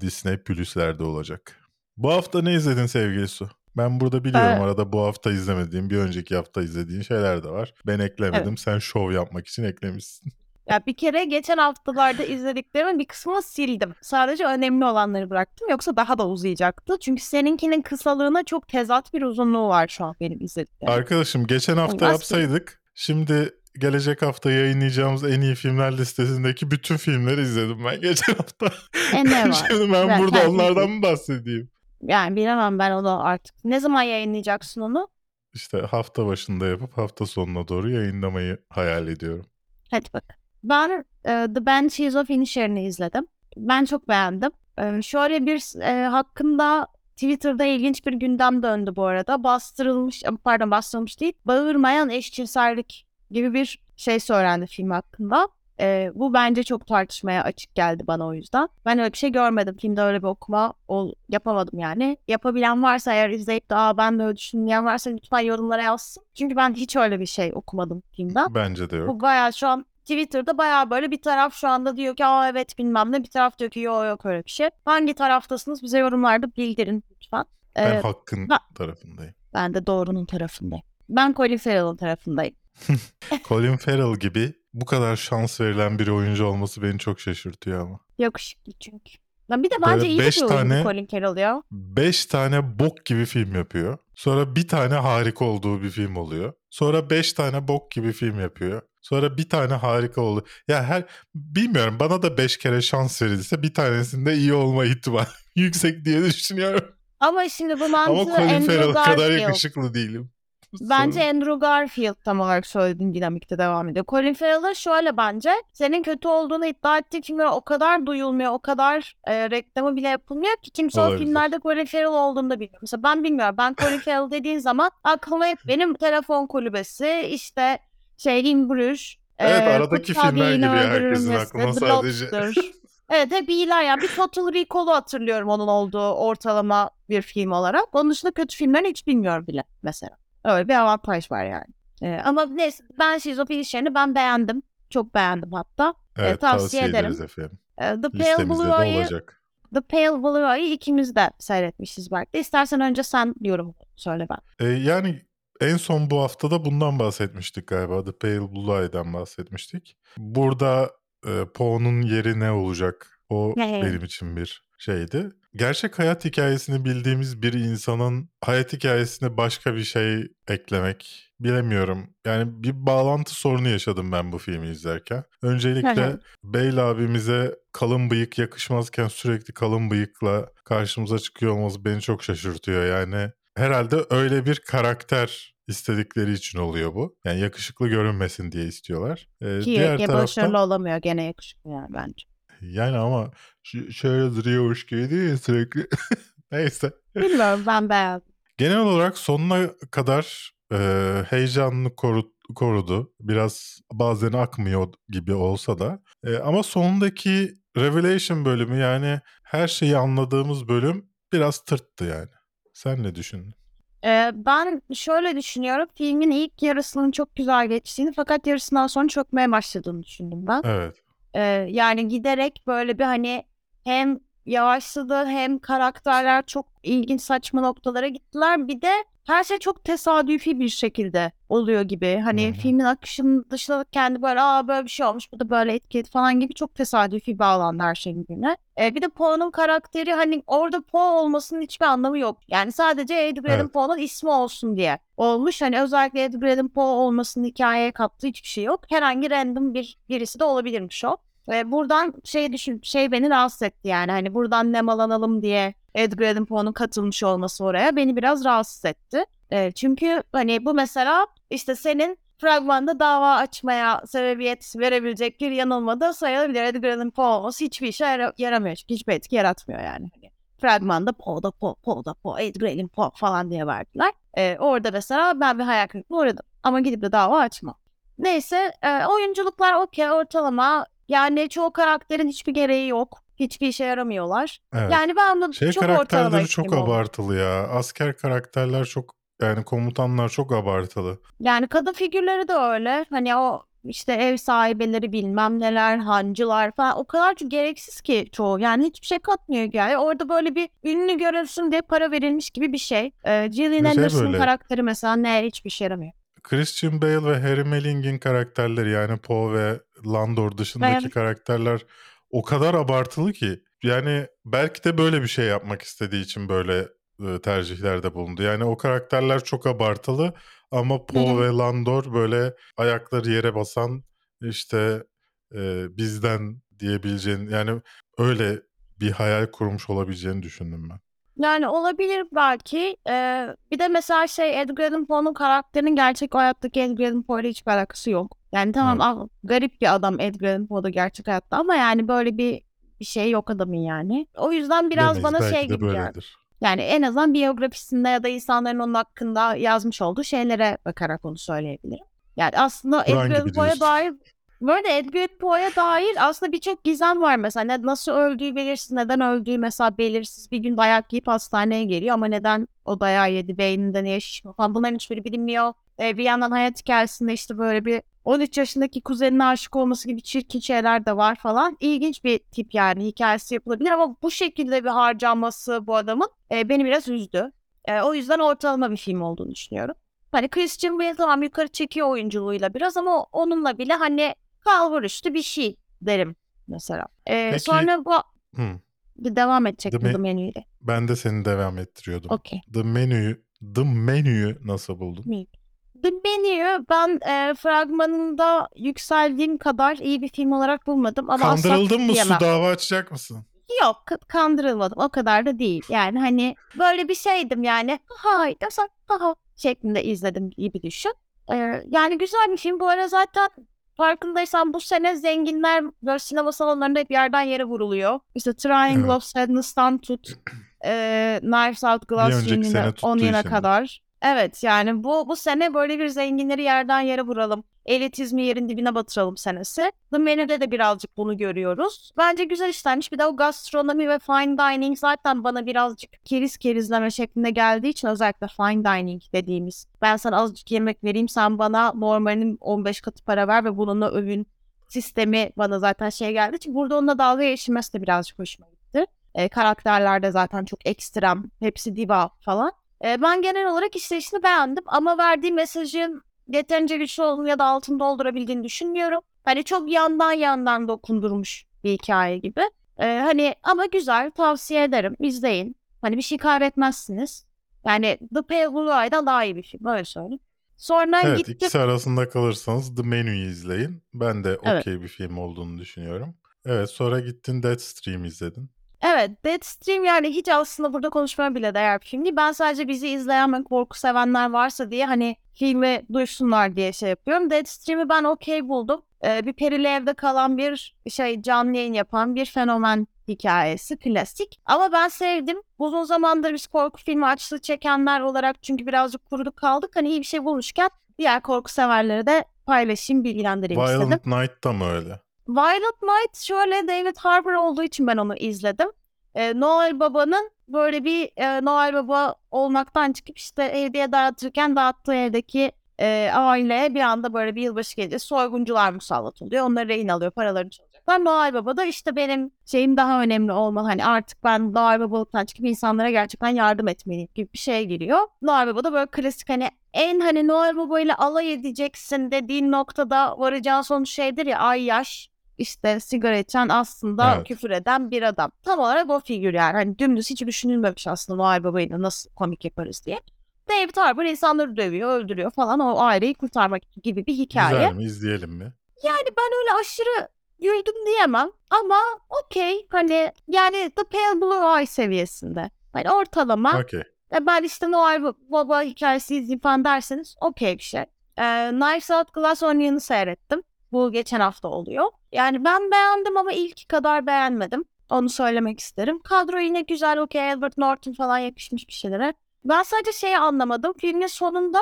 Disney Plus'lerde olacak. Bu hafta ne izledin sevgili Su? Ben burada biliyorum Ee, arada bu hafta izlemediğim, bir önceki hafta izlediğin şeyler de var. Ben eklemedim. Sen şov yapmak için eklemişsin. Ya bir kere geçen haftalarda izlediklerimin bir kısmını sildim. Sadece önemli olanları bıraktım. Yoksa daha da uzayacaktı. Çünkü seninkinin kısalığına çok tezat bir uzunluğu var şu an benim izlediklerim. Arkadaşım geçen hafta Olmaz yapsaydık şimdi gelecek hafta yayınlayacağımız en iyi filmler listesindeki bütün filmleri izledim ben geçen hafta. E ne var? Şimdi ben Ben- burada onlardan mı bahsedeyim? Yani bilemem ben onu artık. Ne zaman yayınlayacaksın onu? İşte hafta başında yapıp hafta sonuna doğru yayınlamayı hayal ediyorum. Hadi bak. Ben e, The Banshees of Inisherin'i izledim. Ben çok beğendim. E, şöyle bir e, hakkında Twitter'da ilginç bir gündem döndü bu arada. Bastırılmış, pardon bastırılmış değil, bağırmayan eşcinsellik gibi bir şey söylendi film hakkında. E, bu bence çok tartışmaya açık geldi bana o yüzden. Ben öyle bir şey görmedim. Filmde öyle bir okuma ol, yapamadım yani. Yapabilen varsa eğer izleyip de Aa, ben de öyle düşünmeyen varsa lütfen yorumlara yazsın. Çünkü ben hiç öyle bir şey okumadım filmden. Bence de yok. Bu bayağı şu an Twitter'da bayağı böyle bir taraf şu anda diyor ki aa evet bilmem ne bir taraf diyor ki yok yok öyle bir şey. Hangi taraftasınız bize yorumlarda bildirin lütfen. Ben Ee, hakkın ha- tarafındayım. ben de doğrunun tarafındayım. Ben Colin Farrell'ın tarafındayım. Colin Farrell gibi bu kadar şans verilen bir oyuncu olması beni çok şaşırtıyor ama. Yakışıklı çünkü. Lan bir de Böyle bence iyi beş bir oyuncu tane- Colin Farrell ya. 5 tane bok gibi film yapıyor. Sonra bir tane harika olduğu bir film oluyor. Sonra 5 tane bok gibi film yapıyor. Sonra bir tane harika oldu. Ya her bilmiyorum bana da 5 kere şans verilse bir tanesinde iyi olma ihtimali yüksek diye düşünüyorum. Ama şimdi bu Ama mantığı Colin Andrew Farrell kadar Garfield. yakışıklı değilim. Bence Sorun. Andrew Garfield tam olarak söylediğin dinamikte devam ediyor. Colin Farrell'ın şöyle bence senin kötü olduğunu iddia ettiği filmler o kadar duyulmuyor, o kadar e, reklamı bile yapılmıyor ki kimse o Olabilir. filmlerde Colin Farrell olduğunu da bilmiyor. Mesela ben bilmiyorum. Ben Colin Farrell dediğin zaman aklıma hep benim telefon kulübesi, işte şey In Bruges, Evet, e, aradaki filmler geliyor herkesin aklına sadece. Evet hep iyiler yani. Bir Total Recall'u hatırlıyorum onun olduğu ortalama bir film olarak. Onun dışında kötü filmlerini hiç bilmiyorum bile mesela. Öyle bir avantaj var yani. Ee, ama neyse ben Şizofreni ben beğendim. Çok beğendim hatta. Evet tavsiye tavsiye ederim. efendim. Ee, The Pale Blue olacak. The Pale Blue Eye'ı ikimiz de seyretmişiz belki. İstersen önce sen yorum söyle ben. Ee, yani en son bu haftada bundan bahsetmiştik galiba. The Pale Blue Eye'den bahsetmiştik. Burada e, Poe'nun yeri ne olacak? O benim için bir şeydi. Gerçek hayat hikayesini bildiğimiz bir insanın hayat hikayesine başka bir şey eklemek bilemiyorum. Yani bir bağlantı sorunu yaşadım ben bu filmi izlerken. Öncelikle. Bale abimize kalın bıyık yakışmazken sürekli kalın bıyıkla karşımıza çıkıyor olması beni çok şaşırtıyor. Yani herhalde öyle bir karakter istedikleri için oluyor bu. Yani yakışıklı görünmesin diye istiyorlar. Ee, Ki diğer ya taraftan başarılı olamıyor gene yakışıklı yani bence. yani ama şöyle duruyormuş gibi değil ya sürekli. Neyse. Bilmiyorum ben beğendim. Genel olarak sonuna kadar e, heyecanını koru- korudu. Biraz bazen akmıyor gibi olsa da. E, ama sonundaki Revelation bölümü yani her şeyi anladığımız bölüm biraz tırttı yani. Sen ne düşündün? Ee, ben şöyle düşünüyorum. Filmin ilk yarısının çok güzel geçtiğini fakat yarısından sonra çökmeye başladığını düşündüm ben. Evet. Ee, yani giderek böyle bir hani hem yavaşladı hem karakterler çok ilginç saçma noktalara gittiler. Bir de her şey çok tesadüfi bir şekilde oluyor gibi. Hani hı. filmin akışının dışında kendi böyle aa böyle bir şey olmuş bu da böyle etki falan gibi çok tesadüfi bağlandı her şey birbirine. Ee, bir de Poe'nun karakteri hani orada Poe olmasının hiçbir anlamı yok. Yani sadece Edgar Allan Evet. Poe'nun ismi olsun diye olmuş. Hani özellikle Edgar Allan Poe olmasının hikayeye kattığı hiçbir şey yok. Herhangi random bir birisi de olabilirmiş o. Ve buradan şey düşün şey beni rahatsız etti yani hani buradan nemalanalım diye Edgar Allan Poe'nun katılmış olması oraya beni biraz rahatsız etti. E, çünkü hani bu mesela işte senin fragmanda dava açmaya sebebiyet verebilecek bir yanılmada sayılabilir. Edgar Allan Poe olması hiçbir işe yara- yaramıyor çünkü hiçbir etki yaratmıyor yani. Hani fragmanda Poe'da Poe, Poe'da Poe, Edgar Allan Poe falan diye verdiler. E, orada mesela ben bir hayal kırıklığına uğradım ama gidip de dava açmam. Neyse e, oyunculuklar okey ortalama. Yani çoğu karakterin hiçbir gereği yok. Hiçbir işe yaramıyorlar. Evet. Yani ben bunu Şey çok karakterleri çok film oldu. abartılı ya. Asker karakterler çok yani komutanlar çok abartılı. Yani kadın figürleri de öyle. Hani o işte ev sahibeleri bilmem neler, hancılar falan o kadar çok gereksiz ki çoğu. Yani hiçbir şey katmıyor hikaye. Orada böyle bir ünlü görülsün diye para verilmiş gibi bir şey. Ee, Gillian şey Anderson'ın böyle- karakteri mesela ne hiçbir şey yaramıyor. Christian Bale ve Harry Melling'in karakterleri yani Poe ve Landor dışındaki Evet. karakterler o kadar abartılı ki yani belki de böyle bir şey yapmak istediği için böyle e, tercihlerde bulundu. Yani o karakterler çok abartılı ama Poe ve Landor böyle ayakları yere basan işte e, bizden diyebileceğin yani öyle bir hayal kurmuş olabileceğini düşündüm ben. Yani olabilir belki. Ee, bir de mesela şey Edgar Allan Poe'nun karakterinin gerçek hayattaki Edgar Allan Poe ile hiçbir alakası yok. Yani tamam ah, garip bir adam Edgar Allan Poe'da gerçek hayatta ama yani böyle bir bir şey yok adamın yani. O yüzden biraz Bilemeyiz, bana belki şey de gibi geldi. böyledir. Yani en azından biyografisinde ya da insanların onun hakkında yazmış olduğu şeylere bakarak onu söyleyebilirim. Yani aslında Kur'an Edgar gibi Allan Poe'ya diyorsun. dair böyle Edgar Poe'ya dair aslında birçok gizem var mesela. Nasıl öldüğü belirsiz, neden öldüğü mesela belirsiz. Bir gün dayak yiyip hastaneye geliyor ama neden o dayağı yedi, beyninde niye şişmiyor falan bunların hiçbiri bilinmiyor. Ee, bir yandan hayat hikayesinde işte böyle bir 13 yaşındaki kuzenine aşık olması gibi çirkin şeyler de var falan. İlginç bir tip yani hikayesi yapılabilir ama bu şekilde bir harcanması bu adamın e, beni biraz üzdü. E, o yüzden ortalama bir film olduğunu düşünüyorum. Hani Christian Bale tamam yukarı çekiyor oyunculuğuyla biraz ama onunla bile hani kalbur üstü bir şey derim mesela. E, Peki- sonra bu Hı. bir devam edecek The Ma- The Menu'yle. Ben de seni devam ettiriyordum. Okey. The Menu'yu The Menu'yu nasıl buldun? The Menu ben e, fragmanında yükseldiğim kadar iyi bir film olarak bulmadım ama asla Kandırıldın mı diyemem. su dava açacak mısın? Yok k- kandırılmadım o kadar da değil. Yani hani böyle bir şeydim yani hay desem ha şeklinde izledim gibi düşün. Ee, yani güzel bir film. Bu ara zaten farkındaysan bu sene zenginler böyle sinema salonlarında hep yerden yere vuruluyor. İşte Triangle Evet. of Sadness'tan tut e, Knives Out Glass tuttuğu 10 yana için. kadar. Evet yani bu bu sene böyle bir zenginleri yerden yere vuralım. Elitizmi yerin dibine batıralım senesi. The Menu'de de birazcık bunu görüyoruz. Bence güzel işlenmiş. Bir de o gastronomi ve fine dining zaten bana birazcık keriz kerizleme şeklinde geldiği için özellikle fine dining dediğimiz. Ben sana azıcık yemek vereyim sen bana normalinin 15 katı para ver ve bununla övün sistemi bana zaten şey geldi. Çünkü burada onunla dalga geçilmesi de birazcık hoşuma gitti. E, karakterler de zaten çok ekstrem. Hepsi diva falan. E, ben genel olarak işleyişini beğendim ama verdiği mesajın yeterince güçlü olduğunu ya da altını doldurabildiğini düşünmüyorum. Hani çok yandan yandan dokundurmuş bir hikaye gibi. E, hani ama güzel tavsiye ederim izleyin. Hani bir şey kaybetmezsiniz. Yani The Pale Blue Eye'dan daha iyi bir film öyle söyleyeyim. Sonra Evet gittim ikisi arasında kalırsanız The Menu'yu izleyin. Ben de Evet. okey bir film olduğunu düşünüyorum. Evet sonra gittin Deathstream izledin. Evet, Deadstream yani hiç aslında burada konuşmaya bile değer bir film değil. Ben sadece bizi izleyen ve korku sevenler varsa diye hani filmi duysunlar diye şey yapıyorum. Deadstream'i ben okey buldum. Ee, bir perili evde kalan bir şey canlı yayın yapan bir fenomen hikayesi klasik. Ama ben sevdim. Uzun zamandır biz korku filmi açlığı çekenler olarak çünkü birazcık kuruduk kaldık. Hani iyi bir şey bulmuşken diğer korku severlere de paylaşayım, bilgilendireyim istedim. Violent Night da mı öyle? Violet Night şöyle David Harbour olduğu için ben onu izledim. Ee, Noel Baba'nın böyle bir e, Noel Baba olmaktan çıkıp işte hediye dağıtırken dağıttığı evdeki e, aileye bir anda böyle bir yılbaşı gecesi soyguncular musallat oluyor. Onları rehin alıyor, paralarını çalacaklar. Noel Baba da işte benim şeyim daha önemli olmalı. Hani artık ben Noel Babalıktan çıkıp insanlara gerçekten yardım etmeliyim gibi bir şeye giriyor. Noel Baba da böyle klasik hani en hani Noel Baba ile alay edeceksin dediğin noktada varacağın sonuç şeydir ya ay yaş işte sigara içen aslında Evet. küfür eden bir adam. Tam olarak o figür yani. Hani dümdüz hiç düşünülmemiş aslında Noel Baba'yı nasıl komik yaparız diye. David Harbour insanları dövüyor, öldürüyor falan o aileyi kurtarmak gibi bir hikaye. Güzel mi? İzleyelim mi? Yani ben öyle aşırı güldüm diyemem ama okey hani yani The Pale Blue Eye seviyesinde. Hani ortalama. Okey. E ben işte Noel Baba hikayesi izleyeyim falan derseniz okey bir şey. Ee, Knives Out Glass Onion'u seyrettim. Bu geçen hafta oluyor. Yani ben beğendim ama ilk kadar beğenmedim. Onu söylemek isterim. Kadro yine güzel okey. Edward Norton falan yakışmış bir şeylere. Ben sadece şeyi anlamadım. Filmin sonunda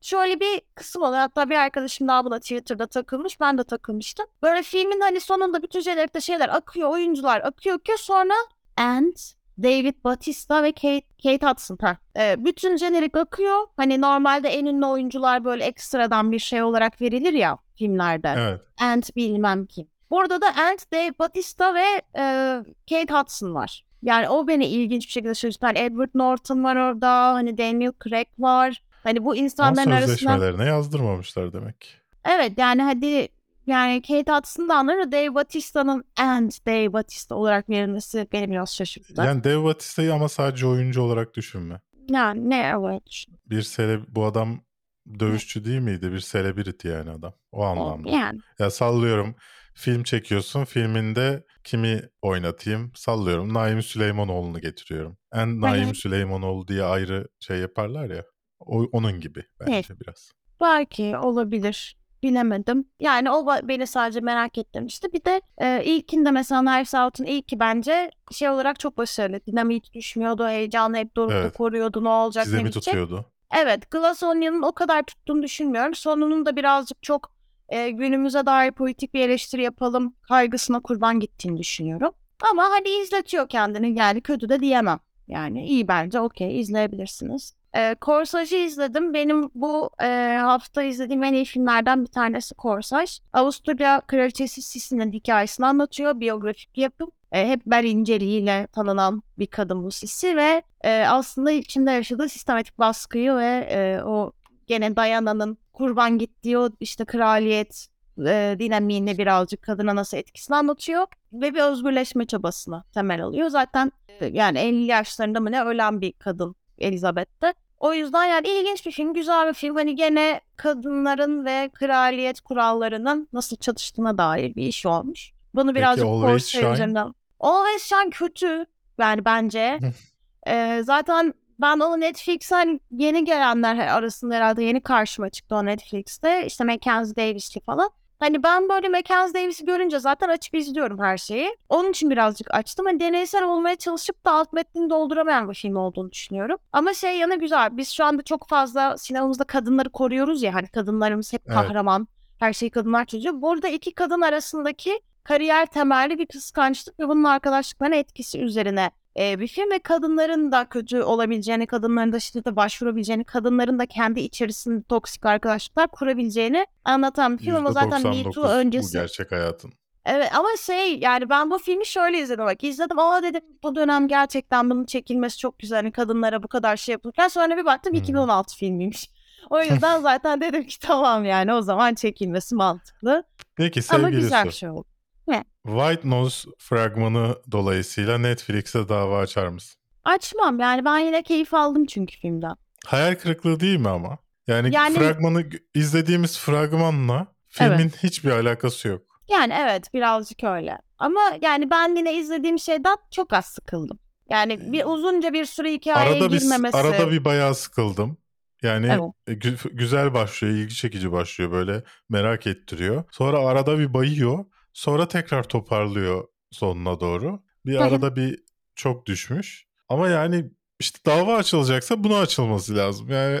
şöyle bir kısım oluyor. Hatta bir arkadaşım daha buna Twitter'da takılmış. Ben de takılmıştım. Böyle filmin hani sonunda bütün jenerikte şeyler akıyor. Oyuncular akıyor ki sonra and David Bautista ve Kate, Kate Hudson. Ha. Ee, bütün jenerik akıyor. Hani normalde en ünlü oyuncular böyle ekstradan bir şey olarak verilir ya filmlerde. Evet. Ant bilmem kim. Burada da Ant, Dave Bautista ve e, Kate Hudson var. Yani o beni ilginç bir şekilde şaşırttı. Hani Edward Norton var orada. Hani Daniel Craig var. Hani bu Ama insanların arasında... sözleşmelerine yazdırmamışlar demek. Evet yani hadi yani Kate Hudson'ı da anlarım da Dave Bautista'nın Ant Dave Bautista olarak verilmesi beni biraz şaşırttı. Yani Dave Bautista'yı ama sadece oyuncu olarak düşünme. Yani ne evet. Bir sele bu adam dövüşçü değil miydi? Bir celebrity yani adam. O anlamda. Yani Ya sallıyorum film çekiyorsun. Filminde kimi oynatayım? Sallıyorum. Naim Süleymanoğlu'nu getiriyorum. En Naim Evet. Süleymanoğlu diye ayrı şey yaparlar ya. O, onun gibi bence biraz. belki olabilir. Bilemedim. Yani o beni sadece merak ettirmişti. Bir de e, ilkinde mesela Knives Out'un ilki bence şey olarak çok başarılı. Dinamit düşmüyordu. Heyecanı hep dorukta Evet. koruyordu. Ne olacak Size ne bitecek. tutuyordu? Evet, Glass Onion'un o kadar tuttuğunu düşünmüyorum. Sonunun da birazcık çok e, günümüze dair politik bir eleştiri yapalım kaygısına kurban gittiğini düşünüyorum. Ama hani izletiyor kendini yani kötü de diyemem. Yani iyi bence okey izleyebilirsiniz. E, Korsaj'ı izledim. Benim bu e, hafta izlediğim en iyi filmlerden bir tanesi Korsaj. Avusturya Kraliçesi Sisi'nin hikayesini anlatıyor. Biyografik yapım. E, hep Ber inceliğiyle tanınan bir kadın bu Sisi ve e, aslında içinde yaşadığı sistematik baskıyı ve e, o gene Diana'nın kurban gittiği o işte kraliyet e, dinamiğini birazcık kadına nasıl etkisini anlatıyor ve bir özgürleşme çabasına temel alıyor. Zaten yani 50 yaşlarında mı ne ölen bir kadın Elizabeth'te. O yüzden yani ilginç bir film, güzel bir film. Hani gene kadınların ve kraliyet kurallarının nasıl çatıştığına dair bir iş olmuş. Bunu birazcık Corsair üzerinden. Always Shine kötü yani bence. Ee, zaten ben o Netflix'ten yeni gelenler arasında herhalde yeni karşıma çıktı o Netflix'te. İşte Mackenzie Davis'li falan. Hani ben böyle Mackenzie Davis'i görünce zaten açıp izliyorum her şeyi. Onun için birazcık açtım. Hani deneysel olmaya çalışıp da alt metnini dolduramayan bir film olduğunu düşünüyorum. Ama şey yanı güzel. Biz şu anda çok fazla sinemamızda kadınları koruyoruz ya. Hani kadınlarımız hep Evet. kahraman. Her şeyi kadınlar çözüyor. Burada iki kadın arasındaki kariyer temelli bir kıskançlık ve bunun arkadaşlıklarına etkisi üzerine e, bir film ve kadınların da kötü olabileceğini, kadınların da şiddete başvurabileceğini, kadınların da kendi içerisinde toksik arkadaşlıklar kurabileceğini anlatan bir film ama zaten Me Too %99 öncesi. bu gerçek hayatın. Evet ama şey yani ben bu filmi şöyle izledim bak izledim aa dedim bu dönem gerçekten bunun çekilmesi çok güzel hani kadınlara bu kadar şey yapılırken sonra bir baktım Hmm. 2016 filmiymiş. O yüzden zaten dedim ki tamam yani o zaman çekilmesi mantıklı. Peki Ama sevgili güzel bir şey oldu. White Nose fragmanı dolayısıyla Netflix'e dava açar mısın? Açmam yani ben yine keyif aldım çünkü filmden. Hayal kırıklığı değil mi ama? Yani, Yani- fragmanı izlediğimiz fragmanla filmin hiçbir alakası yok. Yani evet birazcık öyle. Ama yani ben yine izlediğim şeyden çok az sıkıldım. Yani bir uzunca bir süre hikayeye Arada bir girmemesi. arada bir bayağı sıkıldım. Yani Evet. e, gü- güzel başlıyor, ilgi çekici başlıyor böyle merak ettiriyor. Sonra arada bir bayıyor, sonra tekrar toparlıyor sonuna doğru. Bir arada bir çok düşmüş. Ama yani işte dava açılacaksa buna açılması lazım. Yani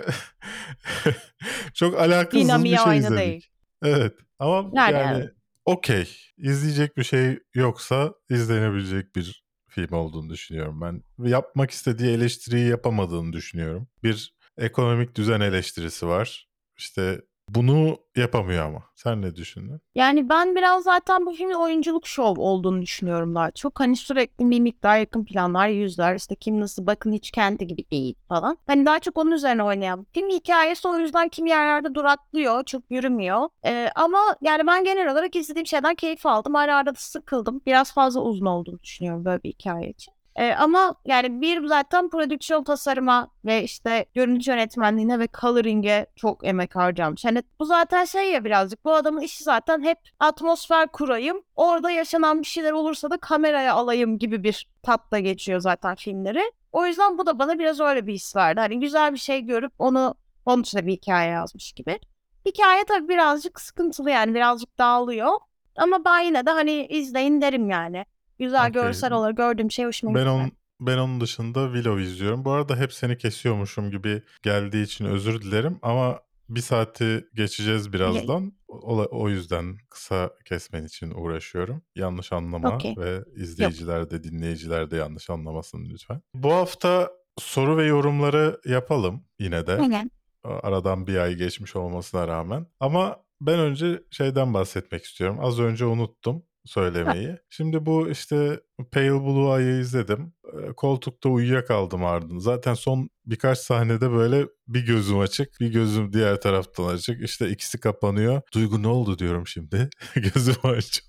çok alakasız Dinamiği bir şey aynı izledik. değil. Evet ama Yani yani, okey. İzleyecek bir şey yoksa izlenebilecek bir film olduğunu düşünüyorum ben. Yapmak istediği eleştiriyi yapamadığını düşünüyorum. Bir ekonomik düzen eleştirisi var. İşte bunu yapamıyor ama. Sen ne düşündün? Yani ben biraz zaten bu filmin oyunculuk şov olduğunu düşünüyorum daha çok. Hani sürekli bir miktar yakın planlar, yüzler, işte kim nasıl bakın hiç kendi gibi değil falan. Hani daha çok onun üzerine oynayan. Film hikayesi o yüzden kimi yerlerde duraklıyor, çok yürümüyor. Ee, ama yani ben genel olarak izlediğim şeyden keyif aldım. Ara ara da sıkıldım. Biraz fazla uzun olduğunu düşünüyorum böyle bir hikaye için. Ee, ama yani bir zaten prodüksiyon tasarıma ve işte görüntü yönetmenliğine ve coloring'e çok emek harcamış. Hani bu zaten şey ya birazcık bu adamın işi zaten hep atmosfer kurayım. Orada yaşanan bir şeyler olursa da kameraya alayım gibi bir tatla geçiyor zaten filmleri. O yüzden bu da bana biraz öyle bir his verdi. Hani güzel bir şey görüp onu onun için bir hikaye yazmış gibi. Hikaye tabii birazcık sıkıntılı yani birazcık dağılıyor. Ama ben yine de hani izleyin derim yani. Güzel Okey. görsel olarak gördüğüm şey hoşuma Ben gitti. on, ben onun dışında Willow izliyorum. Bu arada hep seni kesiyormuşum gibi geldiği için özür dilerim ama bir saati geçeceğiz birazdan. O, o yüzden kısa kesmen için uğraşıyorum. Yanlış anlama Okey. ve izleyiciler de dinleyiciler de yanlış anlamasın lütfen. Bu hafta soru ve yorumları yapalım yine de. Aynen. Aradan bir ay geçmiş olmasına rağmen. Ama ben önce şeyden bahsetmek istiyorum. Az önce unuttum söylemeyi. Şimdi bu işte Pale Blue Eye'ı izledim. Koltukta uyuyakaldım ardından. Zaten son birkaç sahnede böyle bir gözüm açık, bir gözüm diğer taraftan açık. İşte ikisi kapanıyor. Duygu ne oldu diyorum şimdi. Gözümü açıp.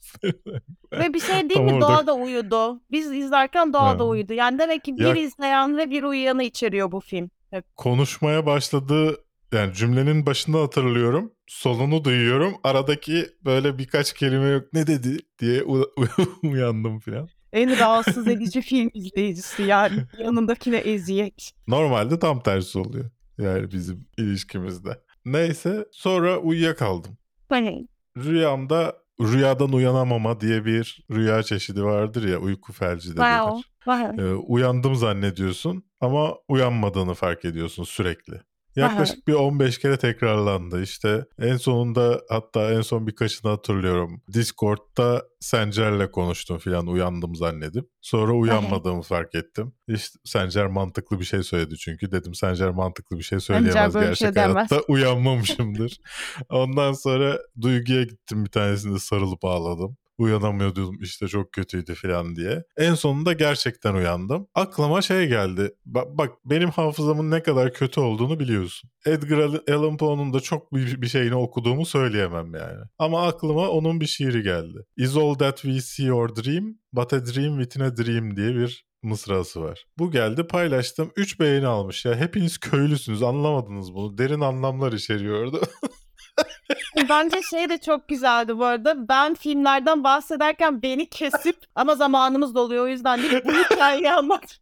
Ve bir şey değil Tam mi? orada- Doğa da uyudu. Biz izlerken Doğa da uyudu. Yani demek ki bir Ya- izleyen ve bir uyuyanı içeriyor bu film. konuşmaya başladığı yani cümlenin başında hatırlıyorum. Sonunu duyuyorum. Aradaki böyle birkaç kelime yok. Ne dedi diye u- uyandım falan. En rahatsız edici film izleyicisi yani. Yanındakine eziyet. Normalde tam tersi oluyor. Yani bizim ilişkimizde. Neyse sonra uyuyakaldım. Hani Rüyamda rüyadan uyanamama diye bir rüya çeşidi vardır ya uyku felci de wow. denir. wow. Ee, uyandım zannediyorsun ama uyanmadığını fark ediyorsun sürekli. Yaklaşık bir 15 kere tekrarlandı. İşte en sonunda hatta en son birkaçını hatırlıyorum. Discord'da Sencer'le konuştum filan uyandım zannedip. Sonra uyanmadığımı fark ettim. İşte Sencer mantıklı bir şey söyledi çünkü. Dedim Sencer mantıklı bir şey söyleyemez şey gerçek demez. hayatta. Uyanmamışımdır. Ondan sonra Duygu'ya gittim bir tanesini de sarılıp ağladım. Uyanamıyordum işte çok kötüydü falan diye. En sonunda gerçekten uyandım. Aklıma şey geldi. Bak, bak benim hafızamın ne kadar kötü olduğunu biliyorsun. Edgar Allan Poe'nun da çok bir, bir şeyini okuduğumu söyleyemem yani. Ama aklıma onun bir şiiri geldi. Is all that we see or dream, but a dream within a dream diye bir mısrası var. Bu geldi paylaştım. 3 beğeni almış ya. Hepiniz köylüsünüz anlamadınız bunu. Derin anlamlar içeriyordu. Bence şey de çok güzeldi bu arada. Ben filmlerden bahsederken beni kesip ama zamanımız doluyor o yüzden değil bu hikayeyi anlat.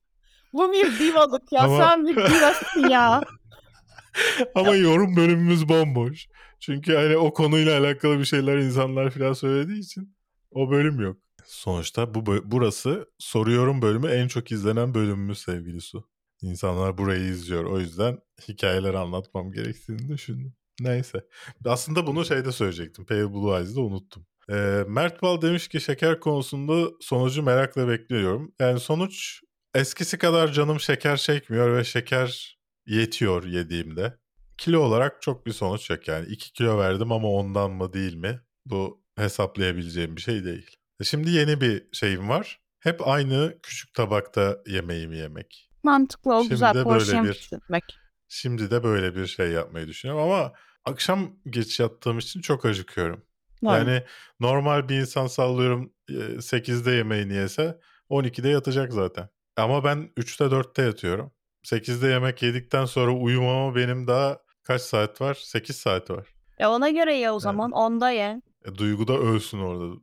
Bu bir divalık ya. Ama- Sen bir divasın ya. Ama yorum bölümümüz bomboş. Çünkü hani o konuyla alakalı bir şeyler insanlar falan söylediği için o bölüm yok. Sonuçta bu burası soruyorum bölümü en çok izlenen bölümümüz sevgili Su. İnsanlar burayı izliyor. O yüzden hikayeler anlatmam gerektiğini düşündüm. Neyse. Aslında bunu şeyde söyleyecektim. Pale Blue Eyes'de unuttum. Ee, Mert Bal demiş ki şeker konusunda sonucu merakla bekliyorum. Yani sonuç eskisi kadar canım şeker çekmiyor ve şeker yetiyor yediğimde. Kilo olarak çok bir sonuç yok yani. 2 kilo verdim ama ondan mı değil mi? Bu hesaplayabileceğim bir şey değil. E Şimdi yeni bir şeyim var. Hep aynı küçük tabakta yemeğimi yemek. Mantıklı o Şimdi güzel porsiyon bir- küçültmek. Şimdi de böyle bir şey yapmayı düşünüyorum ama akşam geç yattığım için çok acıkıyorum. Yani normal bir insan sallıyorum e, 8'de yemeğini yese 12'de yatacak zaten. Ama ben 3'te 4'te yatıyorum. 8'de yemek yedikten sonra uyumama benim daha kaç saat var? 8 saat var. E ona göre ye o zaman. Onda ye. E, Duygu da ölsün orada.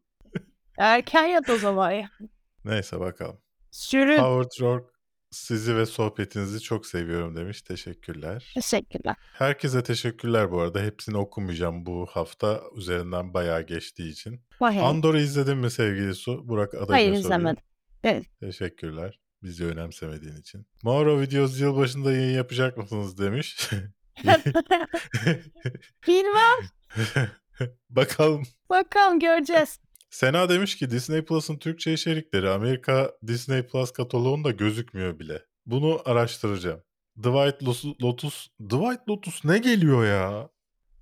Erken yat o zaman. Neyse bakalım. Sürün. Howard Rourke sizi ve sohbetinizi çok seviyorum demiş. Teşekkürler. Teşekkürler. Herkese teşekkürler bu arada. Hepsini okumayacağım bu hafta. Üzerinden bayağı geçtiği için. Vay. Andor'u izledin mi sevgili Su? Burak Adacı Hayır soruyor. izlemedim. Evet. Teşekkürler. Bizi önemsemediğin için. Mauro Videos yılbaşında yayın yapacak mısınız demiş. Bilmem. Bakalım. Bakalım göreceğiz. Sena demiş ki Disney Plus'ın Türkçe içerikleri Amerika Disney Plus kataloğunda gözükmüyor bile. Bunu araştıracağım. White Lotus, White Lotus ne geliyor ya?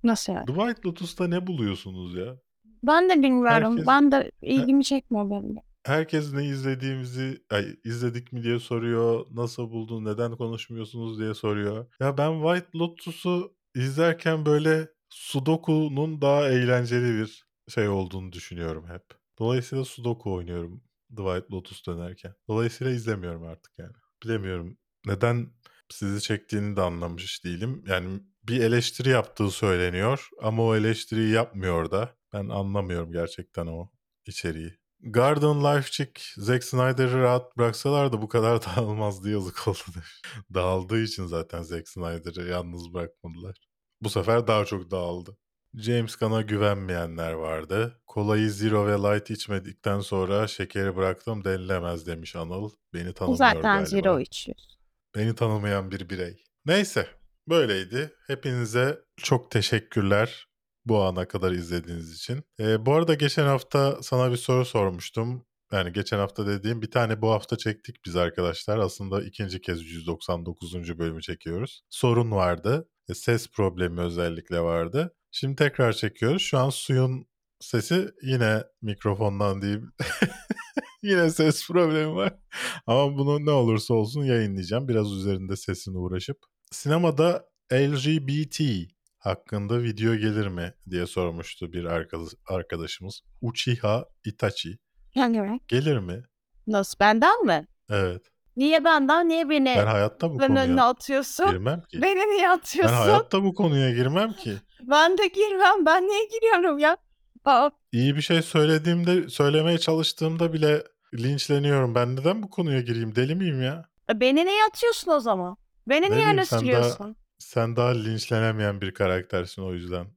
Nasıl yani? White Lotus'ta ne buluyorsunuz ya? Ben de bilmiyorum. Herkes- Ben de ilgimi çekmiyor benim. Herkes ne izlediğimizi, ay, izledik mi diye soruyor. Nasıl buldun, neden konuşmuyorsunuz diye soruyor. Ya ben White Lotus'u izlerken böyle Sudoku'nun daha eğlenceli bir şey olduğunu düşünüyorum hep. Dolayısıyla Sudoku oynuyorum White Lotus dönerken. Dolayısıyla izlemiyorum artık yani. Bilemiyorum. Neden sizi çektiğini de anlamış değilim. Yani bir eleştiri yaptığı söyleniyor ama o eleştiriyi yapmıyor da. Ben anlamıyorum gerçekten o içeriği. Garden Life Chick Zack Snyder'ı rahat bıraksalar da bu kadar dağılmazdı yazık oldu demiş. Dağıldığı için zaten Zack Snyder'ı yalnız bırakmadılar. Bu sefer daha çok dağıldı. James Gunn'a güvenmeyenler vardı. Kolayı Zero ve Light içmedikten sonra şekeri bıraktım denilemez demiş Anıl. Beni tanımıyor zaten galiba. zero içiyor. Beni tanımayan bir birey. Neyse böyleydi. Hepinize çok teşekkürler. bu ana kadar izlediğiniz için. Ee, bu arada geçen hafta sana bir soru sormuştum. Yani geçen hafta dediğim bir tane bu hafta çektik biz arkadaşlar. Aslında ikinci kez 199. bölümü çekiyoruz. Sorun vardı. E, Ses problemi özellikle vardı. Şimdi tekrar çekiyoruz. Şu an suyun sesi yine mikrofondan değil. yine ses problemi var. Ama bunu ne olursa olsun yayınlayacağım. Biraz üzerinde sesine uğraşıp. Sinemada LGBT hakkında video gelir mi diye sormuştu bir arkadaş, arkadaşımız. Uchiha Itachi. Gelir mi? Nasıl benden mi? Evet. Niye benden? Niye beni Ben hayatta bu ben konuya atıyorsun? girmem ki. Beni niye Ben atıyorsun? hayatta bu konuya girmem ki. Ben de girmem. Ben niye giriyorum ya? Aa, İyi bir şey söylediğimde, söylemeye çalıştığımda bile linçleniyorum. Ben neden bu konuya gireyim? Deli miyim ya? e, beni niye atıyorsun o zaman? Beni Ne niye bileyim, öne sen sürüyorsun? Sen daha linçlenemeyen bir karaktersin o yüzden.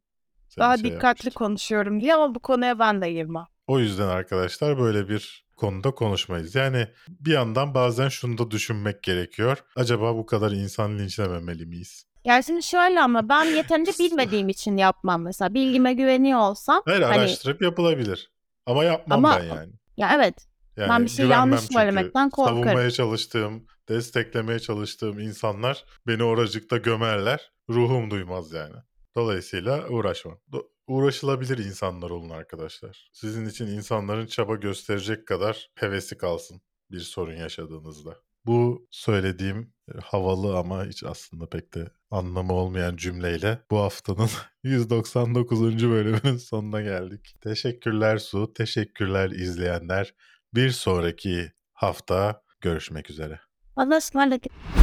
seni Daha şey dikkatli yapmıştım. konuşuyorum diye ama bu konuya ben de girmem. O yüzden arkadaşlar böyle bir konuda konuşmayız. Yani bir yandan bazen şunu da düşünmek gerekiyor. Acaba bu kadar insan linçlememeli miyiz? Yani şimdi şöyle ama ben yeterince bilmediğim için yapmam mesela. Bilgime güveniyor olsam. Hayır hani, araştırıp yapılabilir. Ama yapmam Ama- ben yani. ya evet. Yani Ben bir şey yanlış çünkü. söylemekten korkarım. Savunmaya çalıştığım, desteklemeye çalıştığım insanlar beni oracıkta gömerler. Ruhum duymaz yani. Dolayısıyla uğraşmam. Do- uğraşılabilir insanlar olun arkadaşlar. Sizin için insanların çaba gösterecek kadar hevesi kalsın bir sorun yaşadığınızda. Bu söylediğim e, havalı ama hiç aslında pek de anlamı olmayan cümleyle bu haftanın 199. bölümünün sonuna geldik. Teşekkürler Su, teşekkürler izleyenler. Bir sonraki hafta görüşmek üzere. Bana ısmarladık.